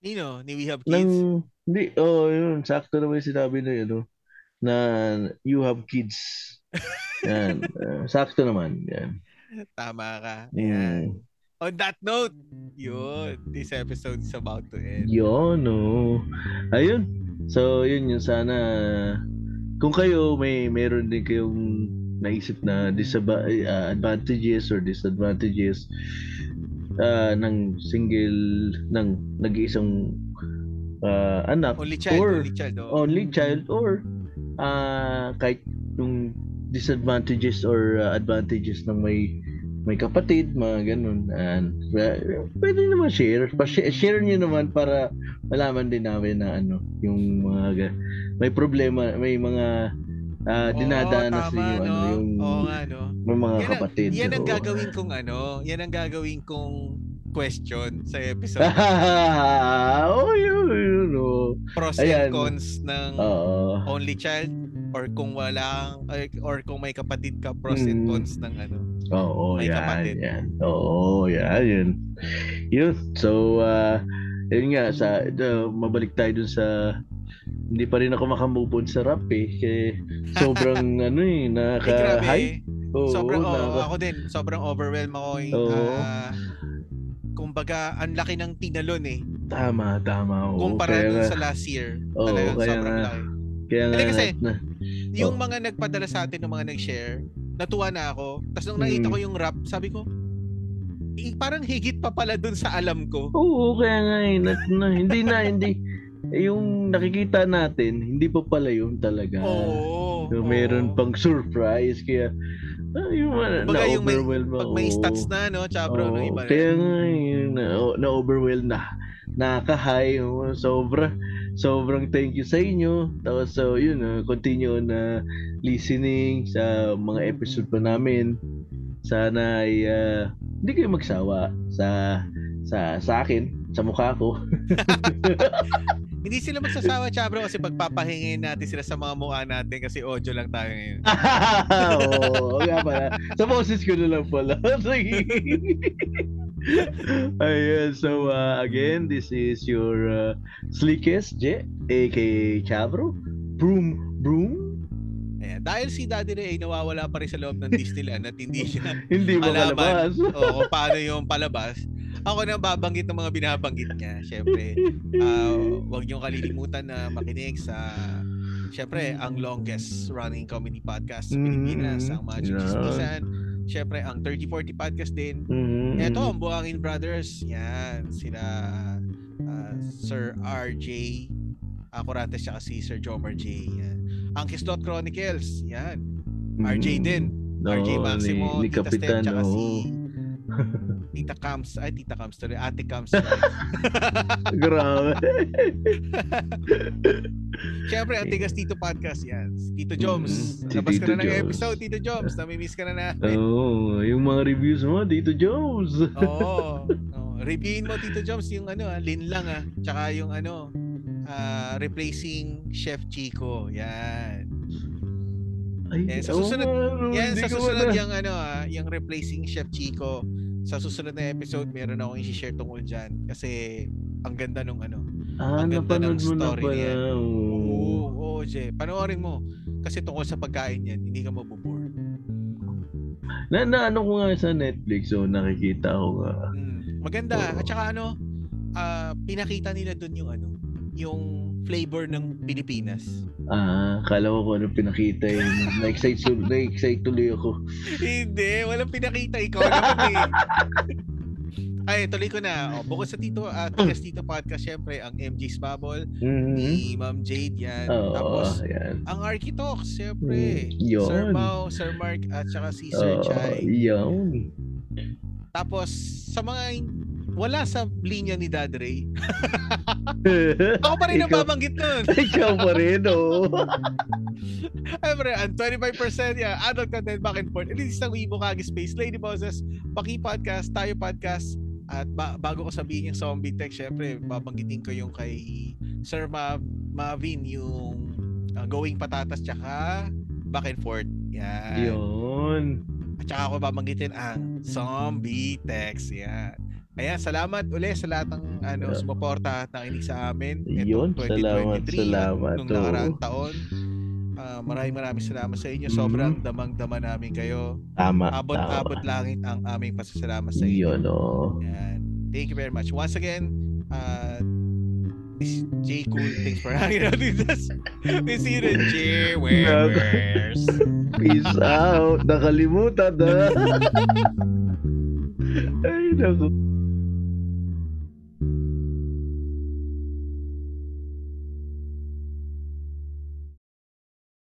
Nino, ni We Have Nang Kids. hindi oh yun, sakto naman yung sinabi na ano na you have kids. Yan. Ah, sakto naman. Yan. Tama ka. Mm. Ayan. On that note, yun, this episode is about to end. Yun, no. Ayun. So, yun yung sana kung kayo may meron din kayong naisip na disab- uh, advantages or disadvantages uh, ng single ng nag-iisang uh, anak Only child, or only child. Oh. only child or uh, kahit yung disadvantages or uh, advantages ng may may kapatid, mga ganun. And, uh, pwede naman share. Pa-share share nyo naman para malaman din namin na ano, yung mga ga- may problema, may mga uh, dinadanas Oo, tama, yung, ano, no? yung Oo nga, no? may mga Yan kapatid. Yan ang gagawin kong ano, yan ang gagawin kong question sa episode. oh, yun, yun, oh. Pros Ayan. and cons ng Oo. only child or kung wala ay, or kung may kapatid ka pros and Mm. cons ng ano. Oo, May yan, kapatid. yan. Oo, yan, yun. Yun. So, uh, yun nga, sa, uh, mabalik tayo dun sa, hindi pa rin ako makamove on sa rap eh. Kaya sobrang, ano eh, nakaka-hype. Oo, sobrang oo, nakaka- ako din, sobrang overwhelmed ako. eh. Oo. Ah, kumbaga, ang laki ng tinalon eh. Tama, tama. Oo, Kumpara kaya dun sa last year. Oo, talagang kaya sobrang nga. laki. Kaya nga, Hindi kasi, na, Yung Oh. mga nagpadala sa atin ng mga nag-share, natuwa na ako. Tapos nung nakita Mm. ko yung rap, sabi ko, eh, parang higit pa pala dun sa alam ko. oo, kaya nga eh, na, na, hindi na, hindi. Eh, yung nakikita natin, hindi pa pala yun talaga. Oo. So, oo. meron pang surprise, kaya, ah, yung, uh, Kumbaga, yung may- na-overwhelm Pag may ako. stats na, no, Chabro, no, Oo, iba na. Kaya nga, yun, na, na-overwhelm na. Nakaka-high. oh, Sobra. Sobrang thank you sa inyo. Tapos, so, yun, uh, continue na listening sa mga episode pa namin. Sana ay uh, hindi kayo magsawa sa sa sa akin, sa mukha ko. Hindi sila magsasawa, Chabro, kasi pagpapahingin natin sila sa mga mukha natin kasi audio lang tayo ngayon. Oo, nga pala. Sa boses ko na lang pala. Ayan, so uh, again, this is your uh, slickest J, aka Chavro. Broom, broom. Ayan. Dahil si Daddy Ray ay nawawala pa rin sa loob ng Disneyland at hindi siya Hindi Malaman. malabas? o paano yung palabas, ako na babanggit ng mga binabanggit niya. Siyempre, ah, huwag niyong kalilimutan na makinig sa Siyempre, ang longest running comedy podcast sa. Pilipinas, ang Macho Yeah. Siyempre, ang 3040 podcast din. Mhm. Ito, ang Buhangin Brothers. Yan, sila ah, Sir RJ Acurantes tsaka si Sir Jomar J. Yan. Ang Kislot Chronicles. Yan. RJ Mhm. din. RJ Oo, Maximo, ni, ni Tita Steph, Kapitan, tsaka si. Tita Cams. Ay, Tita Cams tuloy. Ate Cams. Grabe. Siyempre, ang Tigas Tito Podcast. Yan. Tito Joms. Mhm, si Labas ka Tito na ng Joms. episode, Tito Joms. Namimiss ka na namin. Oo, yung mga reviews mo, Dito Jones. Oo. Oh, reviewin mo Tito Joms yung ano, ah, Lin lang ah. Tsaka yung ano, ah, replacing Chef Chico. Yan. Ay, Yan, sa susunod- no, Yan sa susunod wala. yung ano ah, yung replacing Chef Chico. sa susunod na episode, meron akong i-share tungkol dyan. Kasi, ang ganda nung ano. Ah, ang ganda ng story niyan. Oo, Oo. Jay. Panoorin mo. Kasi tungkol sa pagkain yan, hindi ka mabubore. Na, na ano ko nga sa Netflix, so nakikita ko nga. Mm, maganda. Oo. At saka ano, ah, pinakita nila dun yung ano, yung flavor ng Pilipinas. Ah, kala ko kung ano pinakita yun. Na-excite, su- na-excite tuloy ako. Hindi, walang pinakita. Ikaw naman eh. Ay, tuloy ko na. O, bukod sa Tito, uh, Tigas Tito Podcast, syempre, ang MJ's Bubble, Mhm. ni Ma'am Jade yan. Oo, Tapos, yan. ang Architox, syempre. Mm. Sir Mau, Sir Mark, at saka si Sir Oo, Chai. yun. Tapos, sa mga wala sa linya ni Dad Ray. Ako pa rin ang Ikaw- babanggit nun. Ikaw pa rin, oh. Siyempre, ang 25% yan, adult content back and forth. It is isang Weibo Kagi Space, Lady Bosses, Paki Podcast, Tayo Podcast, at ba- bago ko sabihin yung zombie tech, syempre, babanggitin ko yung kay Sir Ma- Mavin, yung uh, Going Patatas, tsaka Back and Forth. Yan. Yun. At saka ako babanggitin ang zombie text. Yan. Ayan, salamat uli sa lahat ng ano, Yeah. sumuporta at nakinig sa amin. Yun, Itong salamat, 2023, salamat. Nung oo. nakaraang taon. Ah, maraming maraming salamat sa inyo. Mhm. Sobrang damang-dama namin kayo. Tama, Abot-abot tama. langit ang aming pasasalamat sa inyo. Yun, oh. Yan. Thank you very much. Once again, uh, Miss J Cool, thanks for hanging out with us. Miss Ira J. Webers. Peace out. Nakalimutan na. Ay, naku.